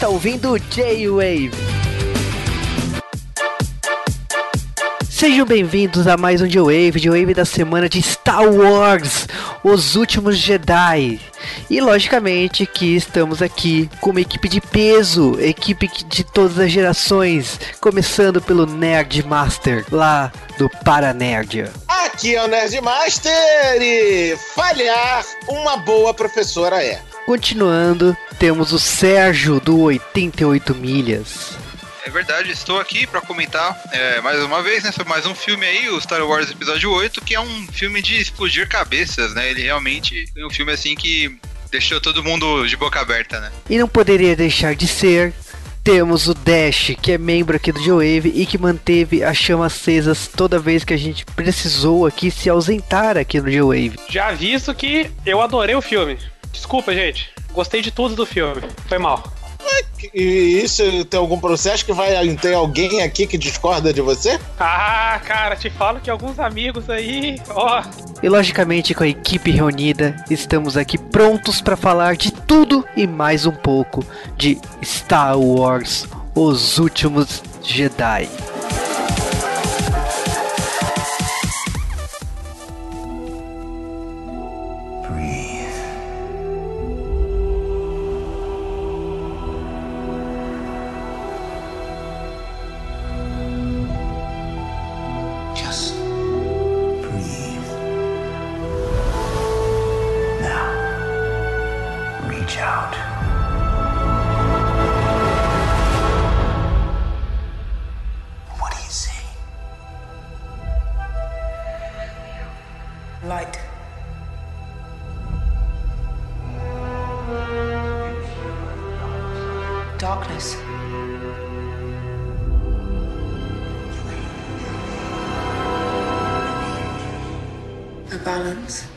está ouvindo J-Wave. Sejam bem-vindos a mais um J-Wave, J-Wave da semana de Star Wars, Os Últimos Jedi. E logicamente que estamos aqui com uma equipe de peso, equipe de todas as gerações, começando pelo Nerd Master, lá do Paranerdia. Aqui é o Nerd Master e falhar uma boa professora é. Continuando, temos o Sérgio do 88 Milhas. É verdade, estou aqui para comentar é, mais uma vez, né, sobre mais um filme aí, o Star Wars Episódio 8, que é um filme de explodir cabeças, né? Ele realmente é um filme assim que deixou todo mundo de boca aberta, né? E não poderia deixar de ser temos o Dash, que é membro aqui do Joe e que manteve as chamas acesas toda vez que a gente precisou aqui se ausentar aqui no Joe Já aviso que eu adorei o filme. Desculpa, gente. Gostei de tudo do filme. Foi mal. E isso tem algum processo que vai ter alguém aqui que discorda de você? Ah, cara, te falo que alguns amigos aí, ó. E logicamente com a equipe reunida, estamos aqui prontos para falar de tudo e mais um pouco de Star Wars: Os Últimos Jedi. Darkness. A balance.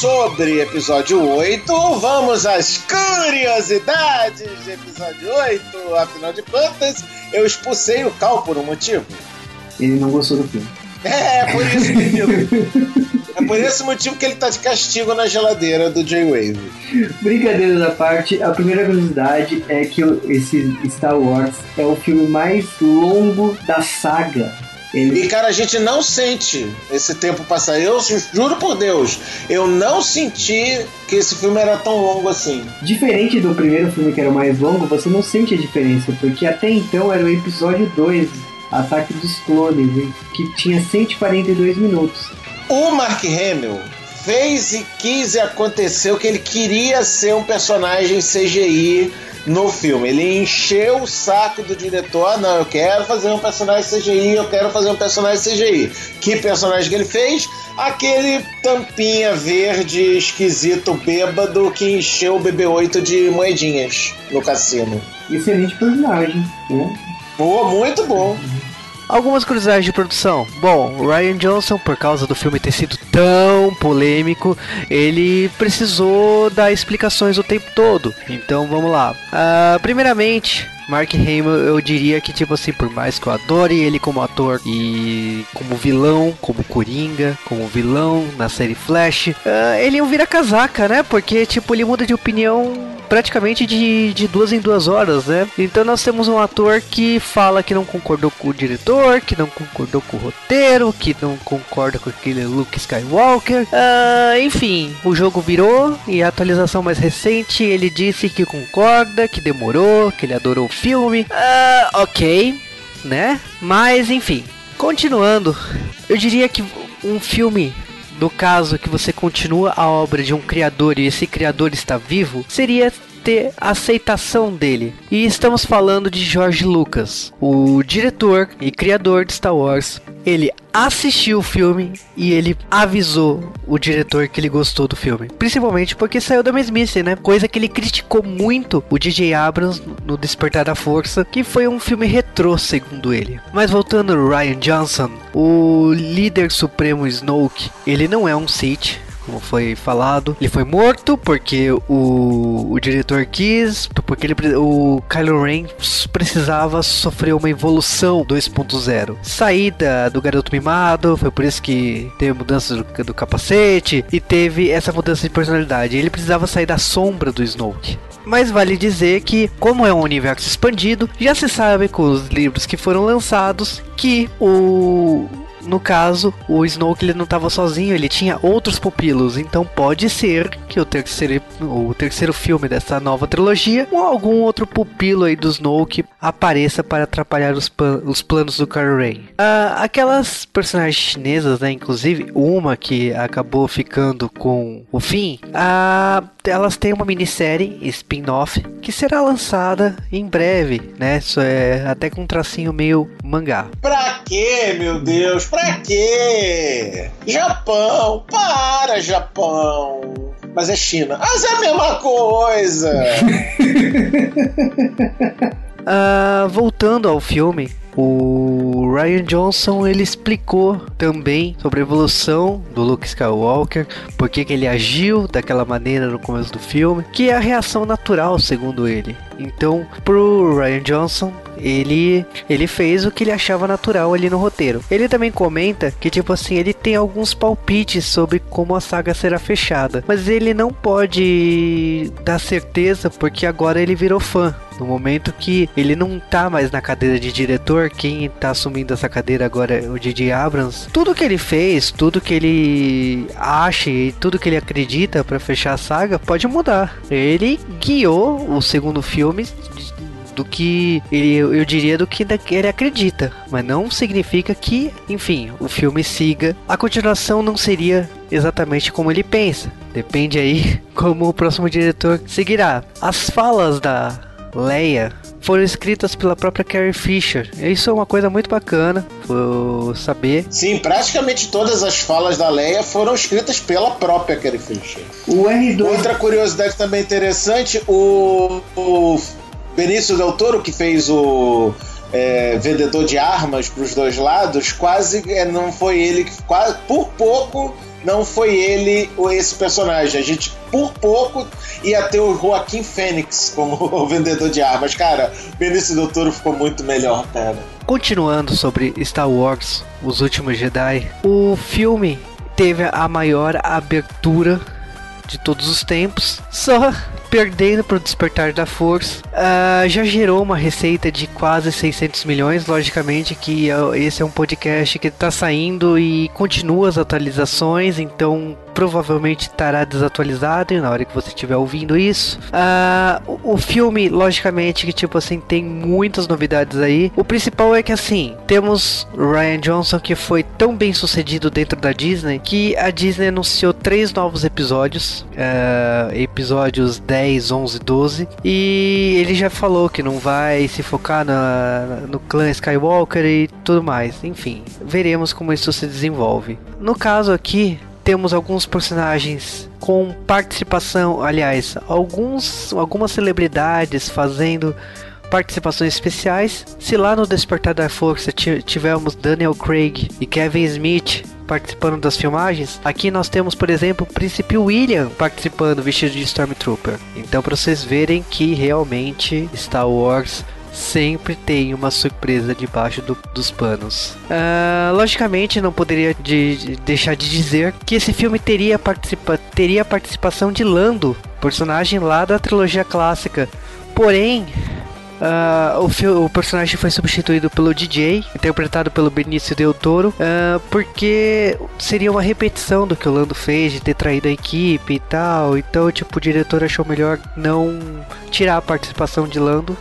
Sobre episódio 8, vamos às curiosidades de episódio 8. Afinal de contas, eu expulsei o Cal por um motivo. Ele não gostou do filme. É, é por isso motivo. É por esse motivo que ele tá de castigo na geladeira do J-Wave. Brincadeiras à parte, a primeira curiosidade é que esse Star Wars é o filme mais longo da saga. E cara, a gente não sente esse tempo passar. Eu juro por Deus, eu não senti que esse filme era tão longo assim. Diferente do primeiro filme que era o mais longo, você não sente a diferença, porque até então era o episódio 2, Ataque dos Clones, hein, que tinha 142 minutos. O Mark Hamill fez e quis e aconteceu que ele queria ser um personagem CGI no filme. Ele encheu o saco do diretor, "Ah, não, eu quero fazer um personagem CGI, eu quero fazer um personagem CGI. Que personagem que ele fez? Aquele tampinha verde, esquisito, bêbado que encheu o BB-8 de moedinhas no cassino. Excelente personagem, né? Boa, muito bom. Algumas curiosidades de produção. Bom, Ryan Johnson, por causa do filme ter sido tão polêmico, ele precisou dar explicações o tempo todo. Então vamos lá. Ah, primeiramente, Mark Hamill, eu diria que, tipo assim, por mais que eu adore ele como ator e como vilão, como Coringa, como vilão na série Flash, ah, ele é um vira-casaca, né? Porque, tipo, ele muda de opinião praticamente de, de duas em duas horas, né? Então nós temos um ator que fala que não concordou com o diretor, que não concordou com o roteiro, que não concorda com aquele Luke Skywalker. Ah, enfim, o jogo virou e a atualização mais recente ele disse que concorda, que demorou, que ele adorou filme. Ah, ok, né? Mas enfim, continuando, eu diria que um filme no caso que você continua a obra de um criador e esse criador está vivo, seria ter aceitação dele. E estamos falando de George Lucas, o diretor e criador de Star Wars. Ele assistiu o filme e ele avisou o diretor que ele gostou do filme. Principalmente porque saiu da mesmice, né? Coisa que ele criticou muito o DJ Abrams no Despertar da Força, que foi um filme retrô, segundo ele. Mas voltando Ryan Johnson, o líder supremo Snoke, ele não é um Sith, como foi falado. Ele foi morto porque o, o diretor quis, porque ele, o Kylo Ren precisava sofrer uma evolução 2.0. Saída do garoto mimado, foi por isso que teve mudança do, do capacete e teve essa mudança de personalidade. Ele precisava sair da sombra do Snoke. Mas vale dizer que, como é um universo expandido, já se sabe com os livros que foram lançados que o no caso, o Snoke ele não estava sozinho, ele tinha outros pupilos, então pode ser que o terceiro, o terceiro filme dessa nova trilogia, ou algum outro pupilo aí do Snoke apareça para atrapalhar os, os planos do Kylo Ren. Ah, aquelas personagens chinesas, né, inclusive uma que acabou ficando com o fim, ah, elas têm uma minissérie spin-off que será lançada em breve, né? Isso é até com um tracinho meio mangá. Pra quê, meu Deus? Pra quê? Japão, para, Japão. Mas é China. Mas é a mesma coisa. Ah, voltando ao filme, o Ryan Johnson ele explicou também sobre a evolução do Luke Skywalker, por que ele agiu daquela maneira no começo do filme, que é a reação natural, segundo ele. Então, pro Ryan Johnson, ele ele fez o que ele achava natural ali no roteiro. Ele também comenta que tipo assim, ele tem alguns palpites sobre como a saga será fechada, mas ele não pode dar certeza porque agora ele virou fã. No momento que ele não tá mais na cadeira de diretor, quem tá assumindo essa cadeira agora é o DJ Abrams. Tudo que ele fez, tudo que ele acha e tudo que ele acredita para fechar a saga pode mudar. Ele guiou o segundo filme do que ele, eu diria do que ele acredita, mas não significa que, enfim, o filme siga. A continuação não seria exatamente como ele pensa. Depende aí como o próximo diretor seguirá. As falas da Leia foram escritas pela própria Carrie Fisher. Isso é uma coisa muito bacana, vou saber. Sim, praticamente todas as falas da Leia foram escritas pela própria Carrie Fisher. O R2. Outra curiosidade também interessante, o, o Benício Del Toro, que fez o é, vendedor de armas para os dois lados, quase é, não foi ele quase por pouco não foi ele esse personagem. A gente por pouco ia ter o Joaquim Fênix como o vendedor de armas. Cara, Benício Del Toro ficou muito melhor, cara. Continuando sobre Star Wars, Os Últimos Jedi, o filme teve a maior abertura de todos os tempos, só perdendo para o Despertar da Força. Uh, já gerou uma receita de quase 600 milhões. Logicamente que uh, esse é um podcast que está saindo e continua as atualizações, então provavelmente estará desatualizado na hora que você estiver ouvindo isso. Uh, o, o, filme, logicamente, que tipo assim, tem muitas novidades aí. O principal é que assim, temos Ryan Johnson que foi tão bem sucedido dentro da Disney que a Disney anunciou três novos episódios, uh, episódios 10, 11, 12, e ele já falou que não vai se focar na, no clã Skywalker e tudo mais. Enfim, veremos como isso se desenvolve. No caso aqui, temos alguns personagens com participação, aliás, alguns, algumas celebridades fazendo participações especiais. Se lá no Despertar da Força tivemos Daniel Craig e Kevin Smith participando das filmagens, aqui nós temos, por exemplo, o Príncipe William participando vestido de Stormtrooper. Então, para vocês verem que realmente Star Wars sempre tem uma surpresa debaixo do- dos panos. Ah, logicamente, não poderia de- de deixar de dizer que esse filme teria, participa teria a participação de Lando, personagem lá da trilogia clássica. Porém, ah, o, o personagem foi substituído pelo DJ, interpretado pelo Benício Del Toro, ah, porque seria uma repetição do que o Lando fez de ter traído a equipe e tal. Então, tipo, o diretor achou melhor não tirar a participação de Lando.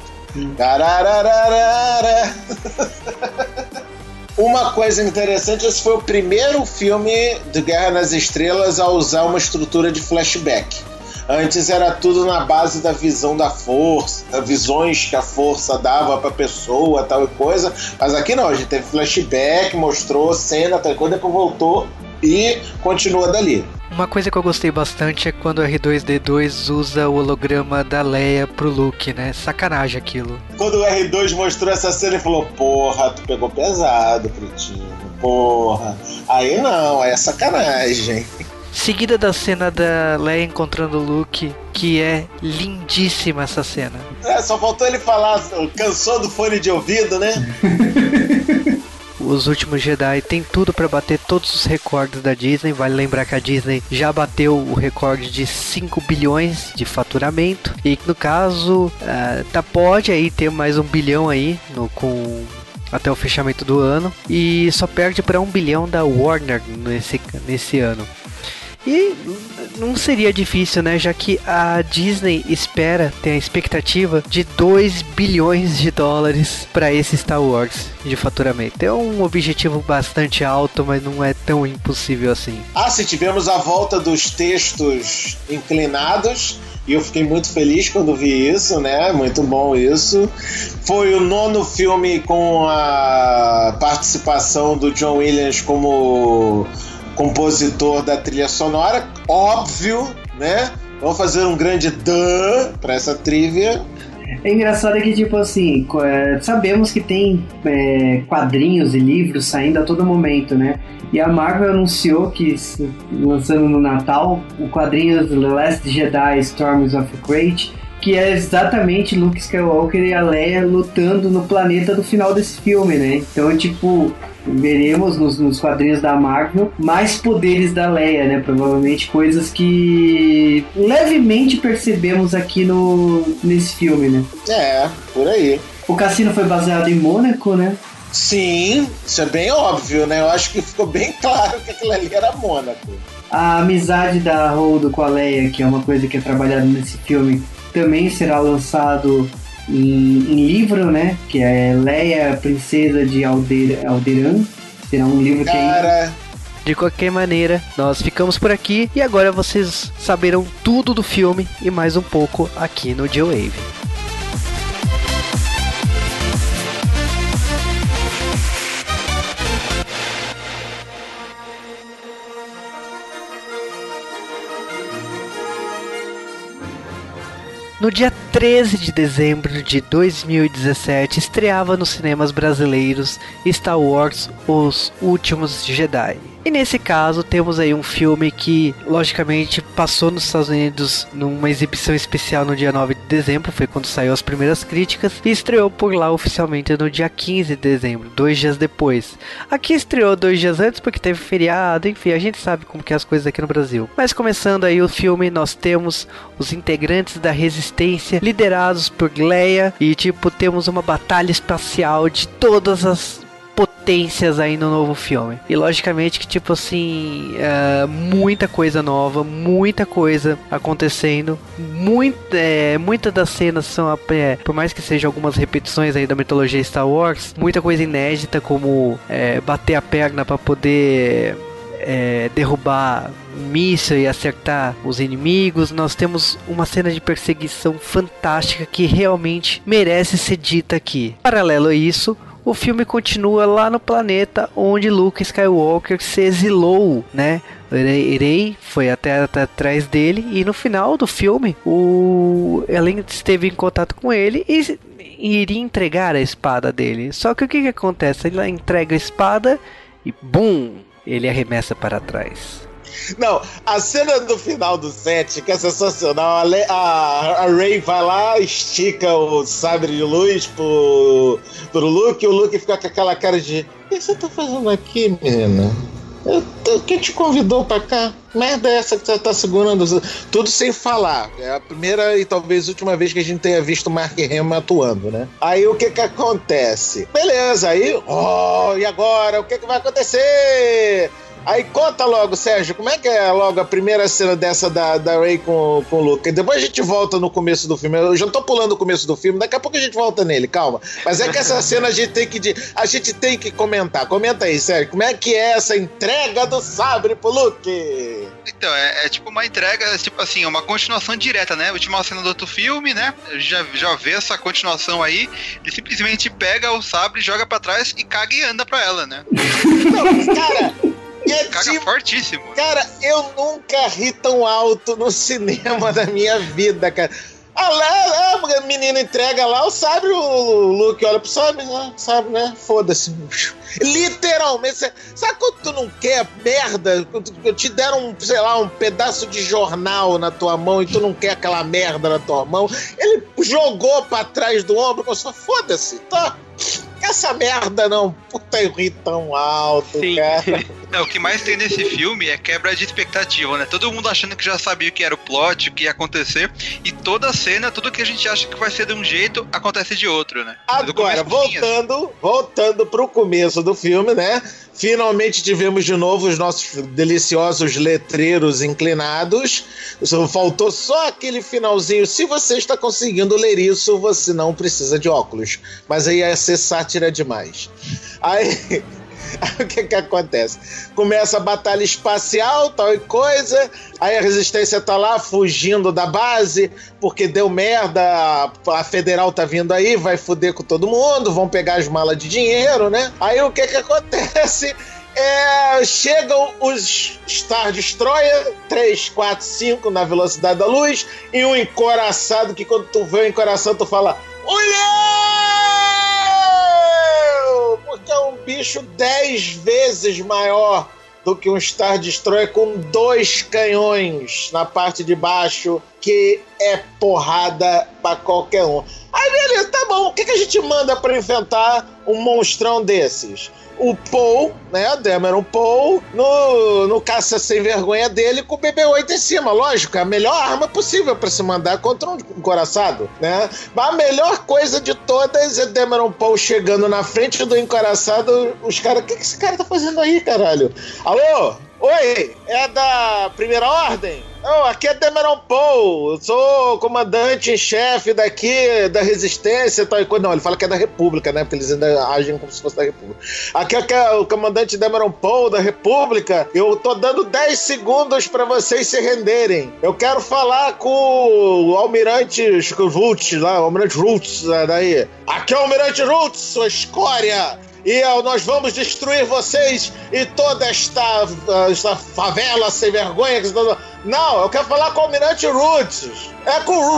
Uma coisa interessante, esse foi o primeiro filme de Guerra nas Estrelas a usar uma estrutura de flashback. Antes era tudo na base da visão da força, visões que a força dava pra pessoa, tal e coisa. Mas aqui não, a gente teve flashback, mostrou cena, tal e coisa, depois voltou e continua dali. Uma coisa que eu gostei bastante é quando o R2D2 usa o holograma da Leia pro Luke, né? Sacanagem aquilo. Quando o R2 mostrou essa cena, ele falou: Porra, tu pegou pesado, Pretinho. Porra. Aí não, aí é sacanagem. Seguida da cena da Leia encontrando o Luke, que é lindíssima essa cena. É, só faltou ele falar, cansou do fone de ouvido, né? Os últimos Jedi tem tudo pra bater todos os recordes da Disney. Vale lembrar que a Disney já bateu o recorde de 5 bilhões de faturamento. E no caso, ah, tá, pode aí ter mais um bilhão aí no, com até o fechamento do ano. E só perde para um bilhão da Warner nesse, nesse ano. E não seria difícil, né? Já que a Disney espera, tem a expectativa de 2 bilhões de dólares para esse Star Wars de faturamento. É um objetivo bastante alto, mas não é tão impossível assim. Ah, se tivemos a volta dos textos inclinados. E eu fiquei muito feliz quando vi isso, né? Muito bom isso. Foi o nono filme com a participação do John Williams como compositor da trilha sonora, óbvio, né? Vamos fazer um grande dan para essa trivia. É engraçado que, tipo assim, é, sabemos que tem é, quadrinhos e livros saindo a todo momento, né? E a Marvel anunciou que, lançando no Natal, o quadrinho The Last Jedi Storms of Crate, que é exatamente Luke Skywalker e a Leia lutando no planeta do final desse filme, né? Então, tipo, veremos nos, nos quadrinhos da Marvel mais poderes da Leia, né? Provavelmente coisas que levemente percebemos aqui no, nesse filme, né? É, por aí. O cassino foi baseado em Mônaco, né? Sim, isso é bem óbvio, né? Eu acho que ficou bem claro que aquilo ali era Mônaco. A amizade da Holdo com a Leia, que é uma coisa que é trabalhada nesse filme, também será lançado em, em livro, né? Que é Leia, Princesa de Alder, Alderan. Será um livro que é Cara, De qualquer maneira, nós ficamos por aqui e agora vocês saberão tudo do filme e mais um pouco aqui no G-Wave. No dia 13 de dezembro de 2017, estreava nos cinemas brasileiros Star Wars Os Últimos Jedi. E nesse caso, temos aí um filme que, logicamente, passou nos Estados Unidos numa exibição especial no dia 9 de dezembro, foi quando saiu as primeiras críticas, e estreou por lá oficialmente no dia 15 de dezembro, dois dias depois. Aqui estreou dois dias antes porque teve feriado, enfim, a gente sabe como que é as coisas aqui no Brasil. Mas começando aí o filme, nós temos os integrantes da resistência liderados por Leia e tipo temos uma batalha espacial de todas as potências aí no novo filme. E logicamente que tipo assim, é, muita coisa nova, muita coisa acontecendo, muito, é, muitas das cenas são, é, por mais que sejam algumas repetições aí da mitologia Star Wars, muita coisa inédita como é, bater a perna para poder é, derrubar míssil e acertar os inimigos. Nós temos uma cena de perseguição fantástica que realmente merece ser dita aqui. Paralelo a isso, o filme continua lá no planeta onde Luke Skywalker se exilou, né? Rey foi até, até atrás dele e no final do filme o Ellen esteve em contato com ele e e iria entregar a espada dele. Só que o que, que acontece? Ele entrega a espada e BUM! Ele arremessa para trás. Não, a cena do final do set, que é sensacional. A, a, a Ray vai lá, estica o sabre de luz pro, pro Luke, e o Luke fica com aquela cara de. O que você tá fazendo aqui, menina? Quem te convidou pra cá? Merda é essa que você tá segurando? Tudo sem falar. É a primeira e talvez última vez que a gente tenha visto o Mark Hamill atuando, né? Aí o que que acontece? Beleza, aí, oh, e agora? O que que vai acontecer? Aí conta logo, Sérgio, como é que é logo a primeira cena dessa da, da Ray com, com o Luke? Depois a gente volta no começo do filme. Eu já tô pulando o começo do filme, daqui a pouco a gente volta nele, calma. Mas é que essa cena a gente tem que, a gente tem que comentar. Comenta aí, Sérgio, como é que é essa entrega do sabre pro Luke? Então, é, é tipo uma entrega, tipo assim, uma continuação direta, né? Última cena do outro filme, né? A gente Já, já vê essa continuação aí. Ele simplesmente pega o sabre, joga pra trás e caga e anda pra ela, né? Não, cara, é Caga tipo fortíssimo. Cara, eu nunca ri tão alto no cinema da minha vida, cara. Ah, lá, a menina entrega lá o sabre, o Luke olha pro sabre, né? Sabe, né? Foda-se. Literalmente. Sabe quando tu não quer merda? Te deram, um, sei lá, um pedaço de jornal na tua mão e tu não quer aquela merda na tua mão? Ele jogou pra trás do ombro e falou: foda-se, tá. Essa merda não. Puta, eu ri tão alto, Sim. cara. É, o que mais tem nesse filme é quebra de expectativa, né? Todo mundo achando que já sabia o que era o plot, o que ia acontecer, e toda cena, tudo que a gente acha que vai ser de um jeito, acontece de outro, né? Agora, fim, assim. voltando, voltando pro começo do filme, né? Finalmente tivemos de novo os nossos deliciosos letreiros inclinados. Faltou só aquele finalzinho. Se você está conseguindo ler isso, você não precisa de óculos. Mas aí ia ser sátira demais. Aí. O que que acontece? Começa a batalha espacial, tal e coisa. Aí a resistência tá lá fugindo da base, porque deu merda. a- federal tá vindo aí, vai foder com todo mundo, vão pegar as malas de dinheiro, né? Aí o que que acontece? É, chegam os Star Destroyer, 3, 4, 5 na velocidade da luz, e um encoraçado que quando tu vê o encoraçado, tu fala: Olheu! Porque é um bicho 10 vezes maior do que um Star Destroyer com dois canhões na parte de baixo, que é porrada pra qualquer um. Aí beleza, tá bom. O que, que a gente manda pra enfrentar um monstrão desses? O Paul, né? Demeron Paul, no, no caça sem vergonha dele com o BB-8 em cima. Lógico, é a melhor arma possível pra se mandar contra um encoraçado, né? Mas a melhor coisa de todas é Demeron Paul chegando na frente do encoraçado. Os caras, o que, que esse cara tá fazendo aí, caralho? Alô? Oi, é da primeira ordem? Não, aqui é Demeron Paul. Eu sou comandante em chefe daqui da resistência e tal e coisa. Não, ele fala que é da República, né? Porque eles ainda agem como se fosse da República. Aqui é é o comandante Demeron Paul da República. Eu tô dando 10 segundos pra vocês se renderem. Eu quero falar com o almirante Roots lá, o almirante Roots né, daí. Aqui é o almirante Roots, sua escória. E nós vamos destruir vocês e toda esta, ah, esta favela sem vergonha. Não, eu quero falar com o Almirante Roots. É com o,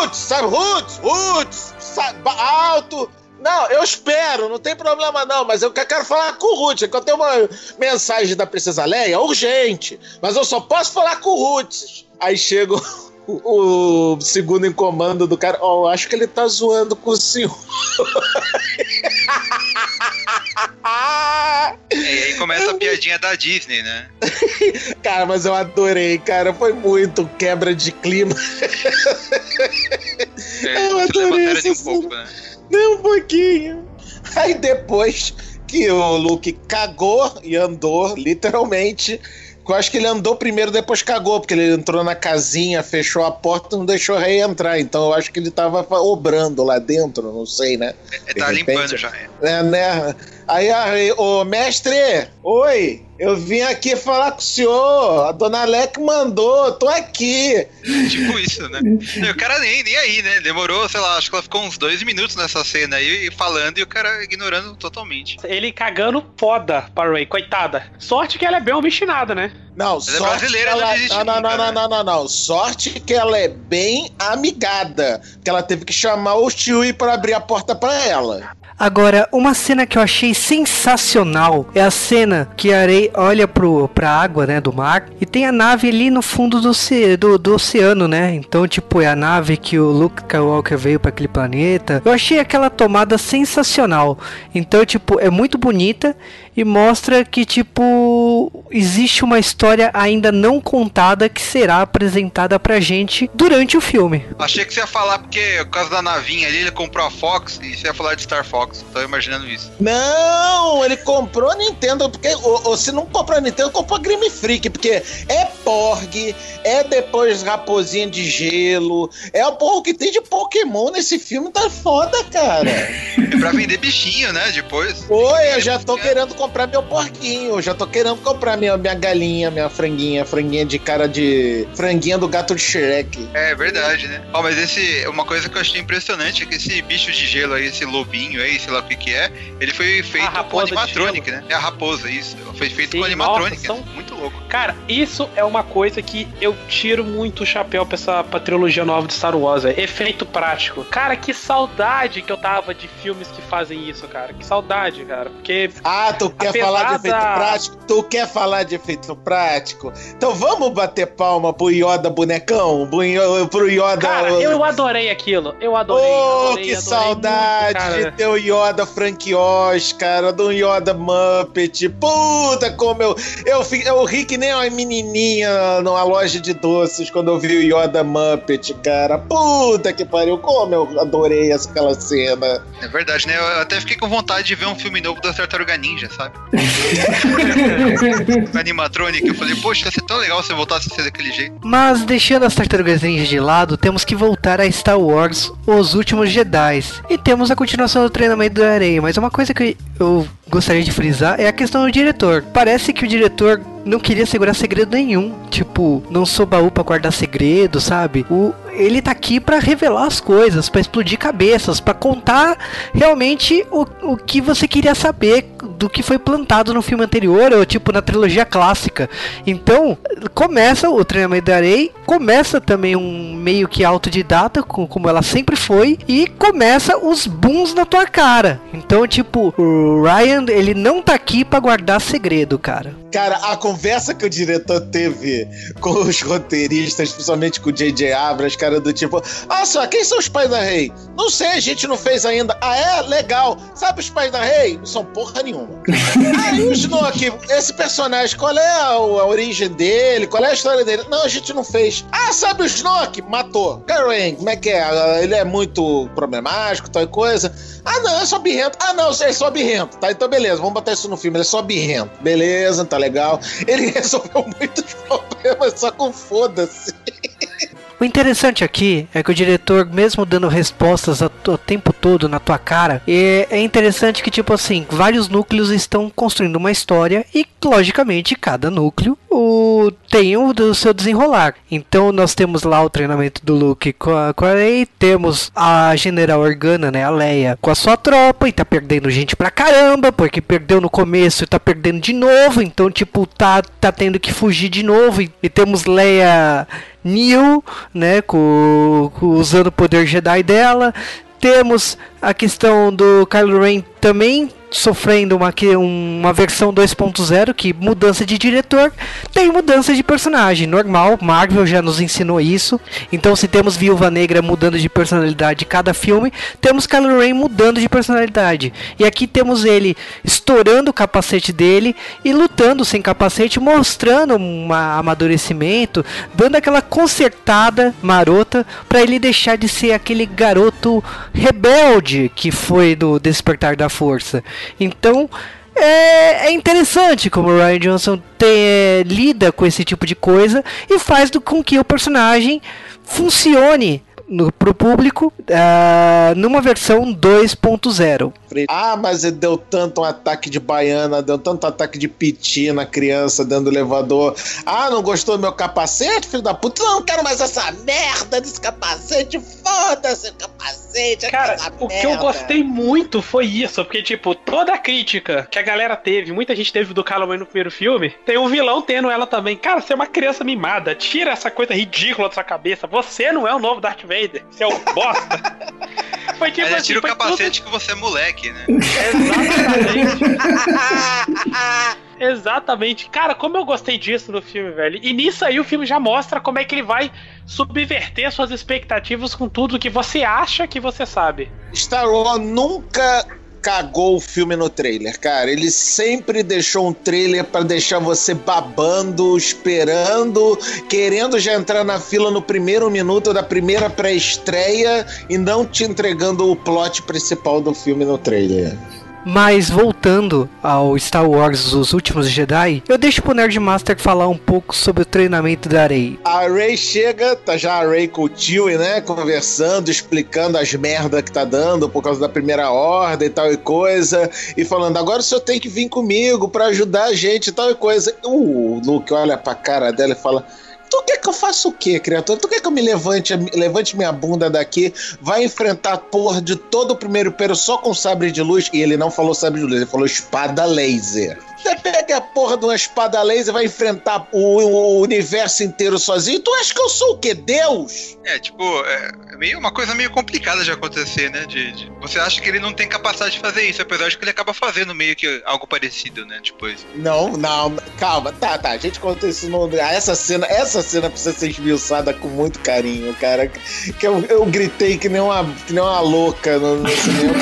Roots, sabe? Roots, Roots, sabe? alto. Não, eu espero, não tem problema não, mas eu que- quero falar com o é que eu tenho uma mensagem da Princesa Leia urgente, mas eu só posso falar com o Roots. Aí chega o, o segundo em comando do cara, ó, eu acho que ele tá zoando com o senhor. E aí começa a piadinha da Disney, né? Cara, mas eu adorei, cara. Foi muito quebra de clima. É, Eu adorei de um pouco, né? Nem um pouquinho. Aí depois que o Luke cagou e andou, literalmente. Eu acho que ele andou primeiro, depois cagou, porque ele entrou na casinha, fechou a porta e não deixou a Rei entrar. Então eu acho que ele tava obrando lá dentro, não sei, né? De tá repente- limpando já. é. É, né? Aí a Rei, ô mestre, oi, eu vim aqui falar com o senhor. A dona Alec mandou, tô aqui. Tipo isso, né? E o cara nem, nem aí, né? Demorou, sei lá, acho que ela ficou uns dois minutos nessa cena aí, falando e o cara ignorando totalmente. Ele cagando foda pra Ray, coitada. Sorte que ela é bem obstinada, né? Não, é sorte brasileira, que não ela... desiste não, não, nunca, não, né? não, não, não, não. Sorte que ela é bem amigada. Que ela teve que chamar o Chewie pra abrir a porta pra ela. Agora, uma cena que eu achei sensacional é a cena que a Rey olha pro, pra água, né, do mar, e tem a nave ali no fundo do, do, do oceano, né? Então, tipo, é a nave que o Luke Skywalker veio para aquele planeta. Eu achei aquela tomada sensacional. Então, tipo, é muito bonita e mostra que, tipo, existe uma história ainda não contada que será apresentada pra gente durante o filme. Achei que você ia falar porque, por causa da navinha ali, ele comprou a Fox e você ia falar de Star Fox. Tô imaginando isso. Não, ele comprou a Nintendo, porque ou, ou se não comprou a Nintendo, comprou a Game Freak, porque é Porg, é depois Raposinha de Gelo, é o porra que tem de Pokémon nesse filme, tá foda, cara. É pra vender bichinho, né? Depois. Oi, eu já tô querendo comprar meu porquinho, já tô querendo comprar minha, minha galinha, minha franguinha, franguinha de cara de. franguinha do gato de Shrek. É verdade, né? Ó, mas esse, uma coisa que eu achei impressionante é que esse bicho de gelo aí, esse lobinho aí, sei lá o que que é, ele foi feito com animatronic, né? É a raposa, isso. Foi feito Sim, com animatronic. nossa, são- Muito louco. Cara, isso é uma coisa que eu tiro muito o chapéu pra essa pra trilogia nova de Star Wars, é efeito prático. Cara, que saudade que eu tava de filmes que fazem isso, cara. Que saudade, cara. Porque Ah, tu quer Apesar falar de efeito da- prático? Tu quer falar de efeito prático? Então vamos bater palma pro Yoda bonecão? Pro Yo- Pro Yoda. Cara, eu adorei aquilo. Eu adorei. Oh, adorei, que adorei saudade muito, de ter o Yoda Frank Oz, cara, do Yoda Muppet. Puta, como eu. Eu, fi- eu ri que nem uma menininha numa loja de doces quando eu vi o Yoda Muppet, cara. Puta que pariu, como eu adorei aquela cena. É verdade, né? Eu até fiquei com vontade de ver um filme novo da Tartaruga Ninja, sabe? Animatronic. Eu falei, poxa, ia ser tão legal se eu voltasse a ser daquele jeito. Mas deixando as tartarugas ninja de lado, temos que voltar a Star Wars, Os Últimos Jedi. E temos a continuação do treinamento da areia. Mas uma coisa que eu gostaria de frisar é a questão do diretor. Parece que o diretor não queria segurar segredo nenhum. Tipo, não sou baú pra guardar segredo, sabe? O, ele tá aqui pra revelar as coisas, pra explodir cabeças, pra contar realmente o, o que você queria saber do que foi plantado no filme anterior, ou tipo na trilogia clássica. Então, começa o treinamento da Rey, começa também um meio que autodidata, co- como ela sempre foi, e começa os booms na tua cara. Então, tipo, o Ryan, ele não tá aqui pra guardar segredo, cara. Cara, a que o diretor teve com os roteiristas, principalmente com o J.J. Abrams, cara, do tipo, ah, só, quem são os pais da Rei? Não sei, a gente não fez ainda. Ah, é? Legal. Sabe os pais da Rei? Não são porra nenhuma. ah, e o Snoke? Esse personagem, qual é a, a origem dele? Qual é a história dele? Não, a gente não fez. Ah, sabe o Snoke? Matou. Karen, como é que é? Ah, Ele é muito problemático, tal coisa. Ah, não, é só birrento. Ah, não, é só birrento. Tá, então beleza, vamos botar isso no filme. Ele é só birrento. Beleza, tá legal. Ele resolveu muitos problemas só com foda-se. O interessante aqui é que o diretor, mesmo dando respostas o tempo todo na tua cara, é interessante que, tipo assim, vários núcleos estão construindo uma história e, logicamente, cada núcleo o, tem o do seu desenrolar. Então, nós temos lá o treinamento do Luke com a, com a Rey, temos a General Organa, né, a Leia, com a sua tropa e tá perdendo gente pra caramba, porque perdeu no começo e tá perdendo de novo, então, tipo, tá, tá tendo que fugir de novo. E, e temos Leia Neil, né, com, com- usando o poder Jedi dela. Temos a questão do Kylo Ren também sofrendo uma, uma versão 2.0, que mudança de diretor, tem mudança de personagem, normal, Marvel já nos ensinou isso. Então se temos Viúva Negra mudando de personalidade cada filme, temos Kylo Ren mudando de personalidade. E aqui temos ele estourando o capacete dele e lutando sem capacete, mostrando um amadurecimento, dando aquela consertada marota para ele deixar de ser aquele garoto rebelde que foi do Despertar da Força. Então é, é interessante como o Ryan Johnson é, lida com esse tipo de coisa e faz do, com que o personagem funcione no, pro público ah, numa versão 2.0. Ah, mas ele deu tanto um ataque de baiana, deu tanto ataque de piti na criança dentro do elevador. Ah, não gostou do meu capacete, filho da puta? Não quero mais essa merda desse capacete. Foda-se o capacete. Cara, o que eu merda. gostei muito foi isso, porque, tipo, toda a crítica que a galera teve, muita gente teve do Ren no primeiro filme, tem um vilão tendo ela também. Cara, você é uma criança mimada, tira essa coisa ridícula da sua cabeça. Você não é o novo Darth Vader, você é um bosta. Foi tipo assim, tira o foi capacete que você é moleque, né? Exatamente. Exatamente. Cara, como eu gostei disso no filme, velho. E nisso aí o filme já mostra como é que ele vai subverter suas expectativas com tudo que você acha que você sabe. Star Wars nunca cagou o filme no trailer, cara. Ele sempre deixou um trailer pra deixar você babando, esperando, querendo já entrar na fila no primeiro minuto da primeira pré-estreia e não te entregando o plot principal do filme no trailer. Mas voltando ao Star Wars Os Últimos Jedi, eu deixo pro Nerdmaster falar um pouco sobre o treinamento da Rey. A Ray chega, tá já a Ray com o tio, né? Conversando, explicando as merdas que tá dando por causa da primeira ordem e tal e coisa. E falando, agora o senhor tem que vir comigo pra ajudar a gente e tal e coisa. O Luke olha pra cara dela e fala. Tu quer que eu faça o quê, criatura? Tu quer que eu me levante, levante minha bunda daqui, vai enfrentar a porra de todo o primeiro império só com sabre de luz? E ele não falou sabre de luz, ele falou espada laser. Você pega a porra de uma espada laser e vai enfrentar o, o universo inteiro sozinho? Tu acha que eu sou o quê? Deus? É, tipo, é meio, uma coisa meio complicada de acontecer, né? De, de- você acha que ele não tem capacidade de fazer isso, apesar de que ele acaba fazendo meio que algo parecido, né? Depois. Não, não, calma, tá, tá. A gente conta isso no. ah, Essa cena, essa cena precisa ser esmiuçada com muito carinho, cara. Que eu, eu gritei que nem uma, que nem uma louca no, no cinema.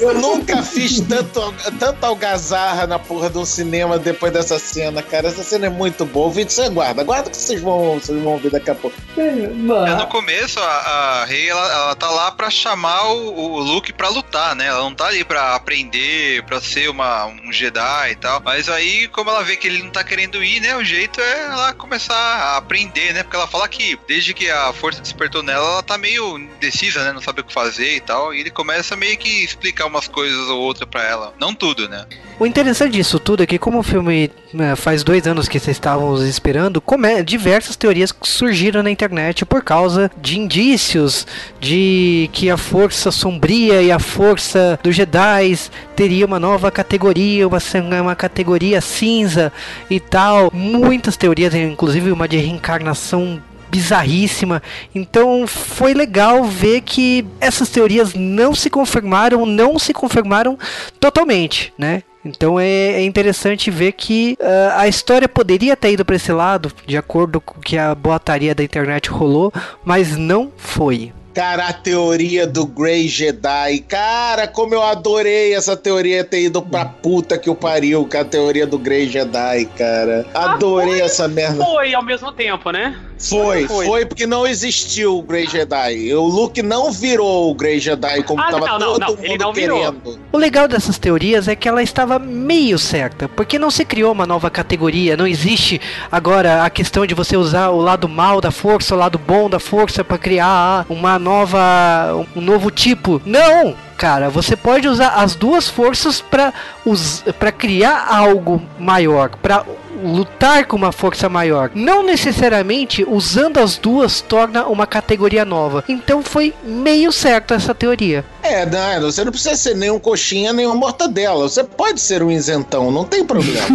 Eu nunca fiz tanto, tanta algazarra na porra de um cinema depois dessa cena, cara. Essa cena é muito boa. O vídeo você guarda, guarda que vocês vão, vocês vão ver daqui a pouco. É, É, mano, no começo, a, a Rey, ela, ela tá lá pra chamar o, o Luke pra lutar, né? Ela não tá ali pra aprender, pra ser uma, um Jedi e tal. Mas aí, como ela vê que ele não tá querendo ir, né? O jeito é ela começar a aprender, né? Porque ela fala que desde que a força despertou nela, ela tá meio indecisa, né? Não sabe o que fazer e tal. E ele começa meio que explicar umas coisas ou outra pra ela. Não tudo, né? O interessante disso tudo que, como o filme né, faz dois anos que vocês estavam esperando, diversas teorias surgiram na internet por causa de indícios de que a força sombria e a força dos Jedi teria uma nova categoria, uma, uma categoria cinza e tal. Muitas teorias, inclusive uma de reencarnação bizarríssima. Então foi legal ver que essas teorias não se confirmaram, não se confirmaram totalmente, né? Então é, é interessante ver que ah, a história poderia ter ido para esse lado, de acordo com o que a boataria da internet rolou, mas não foi. Cara, a teoria do Grey Jedi. Cara, como eu adorei essa teoria ter ido pra puta que o pariu, com a teoria do Grey Jedi, cara. Adorei Ah, essa merda. Foi ao mesmo tempo, né? Foi, Foi. foi, porque não existiu o Grey Jedi. O Luke não virou o Grey Jedi como Ah, tava não, não, todo não, mundo ele não virou. querendo. O legal dessas teorias é que ela estava meio certa, porque não se criou uma nova categoria, não existe agora a questão de você usar o lado mal da força, o lado bom da força para criar uma nova um novo tipo. Não, cara, você pode usar as duas forças para para criar algo maior, para lutar com uma força maior. Não necessariamente usando as duas torna uma categoria nova. Então foi meio certo essa teoria. É, não, você não precisa ser nem um coxinha, nem uma mortadela. Você pode ser um isentão, não tem problema.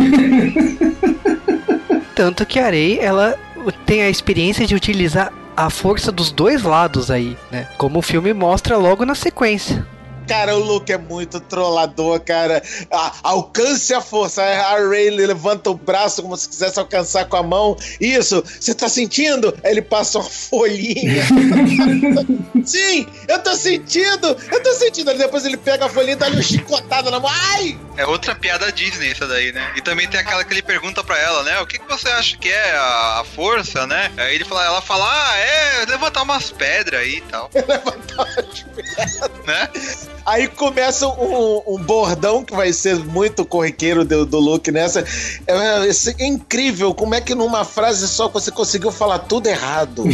Tanto que a Arei, ela tem a experiência de utilizar a força dos dois lados aí, né? Como o filme mostra logo na sequência. Cara, o Luke é muito trollador, cara. Ah, alcance a força. A Ray levanta o braço como se quisesse alcançar com a mão. Isso, você tá sentindo? Aí ele passa uma folhinha. Sim, eu tô sentindo, eu tô sentindo. Aí depois ele pega a folhinha e dá uma chicotada na mão. Ai! É outra piada Disney essa daí, né? E também tem aquela que ele pergunta pra ela, né? O que, que você acha que é a, a força, né? Aí ele fala, ela fala, ah, é levantar umas pedras aí e tal. Levantar as pernas. né? Aí começa um, um bordão que vai ser muito corriqueiro do, do Luke nessa. É, é incrível como é que numa frase só você conseguiu falar tudo errado.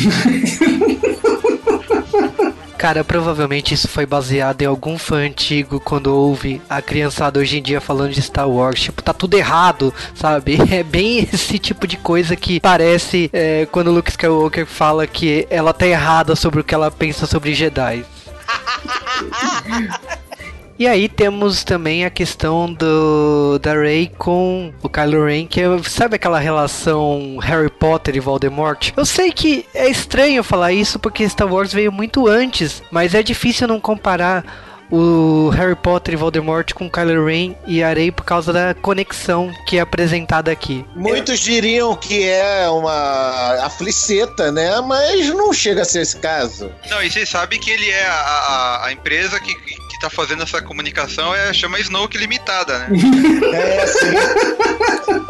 Cara, provavelmente isso foi baseado em algum fã antigo quando ouve a criançada hoje em dia falando de Star Wars. Tipo, tá tudo errado, sabe? É bem esse tipo de coisa que parece é, quando o Luke Skywalker fala que ela tá errada sobre o que ela pensa sobre Jedi. E aí temos também a questão do da Rey com o Kylo Ren, que é, sabe aquela relação Harry Potter e Voldemort? Eu sei que é estranho falar isso porque Star Wars veio muito antes, mas é difícil não comparar o Harry Potter e Voldemort com Kylo Ren e Arei por causa da conexão que é apresentada aqui. Muitos diriam que é uma afliceta, né? Mas não chega a ser esse caso. Não, e vocês sabem que ele é a, a, a empresa que, que tá fazendo essa comunicação, é, chama Snoke Limitada, né? É, sim.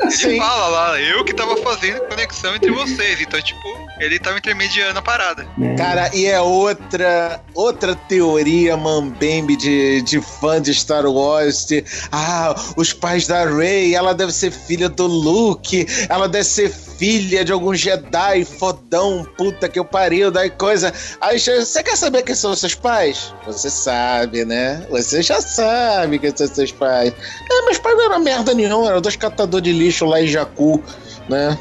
Ele Sim. fala lá, eu que tava fazendo conexão entre vocês. Então, tipo, ele tava intermediando a parada. Cara, e é outra outra teoria mambembe de, de fã de Star Wars. De, ah, os pais da Rey, ela deve ser filha do Luke, ela deve ser filha de algum Jedi fodão, puta que eu pariu, daí coisa. Aí você quer saber quem são seus pais? Você sabe, né? Você já sabe quem são seus pais. É, meus pais não eram merda nenhuma, eram dois catadores de lixo lá em Jakku né?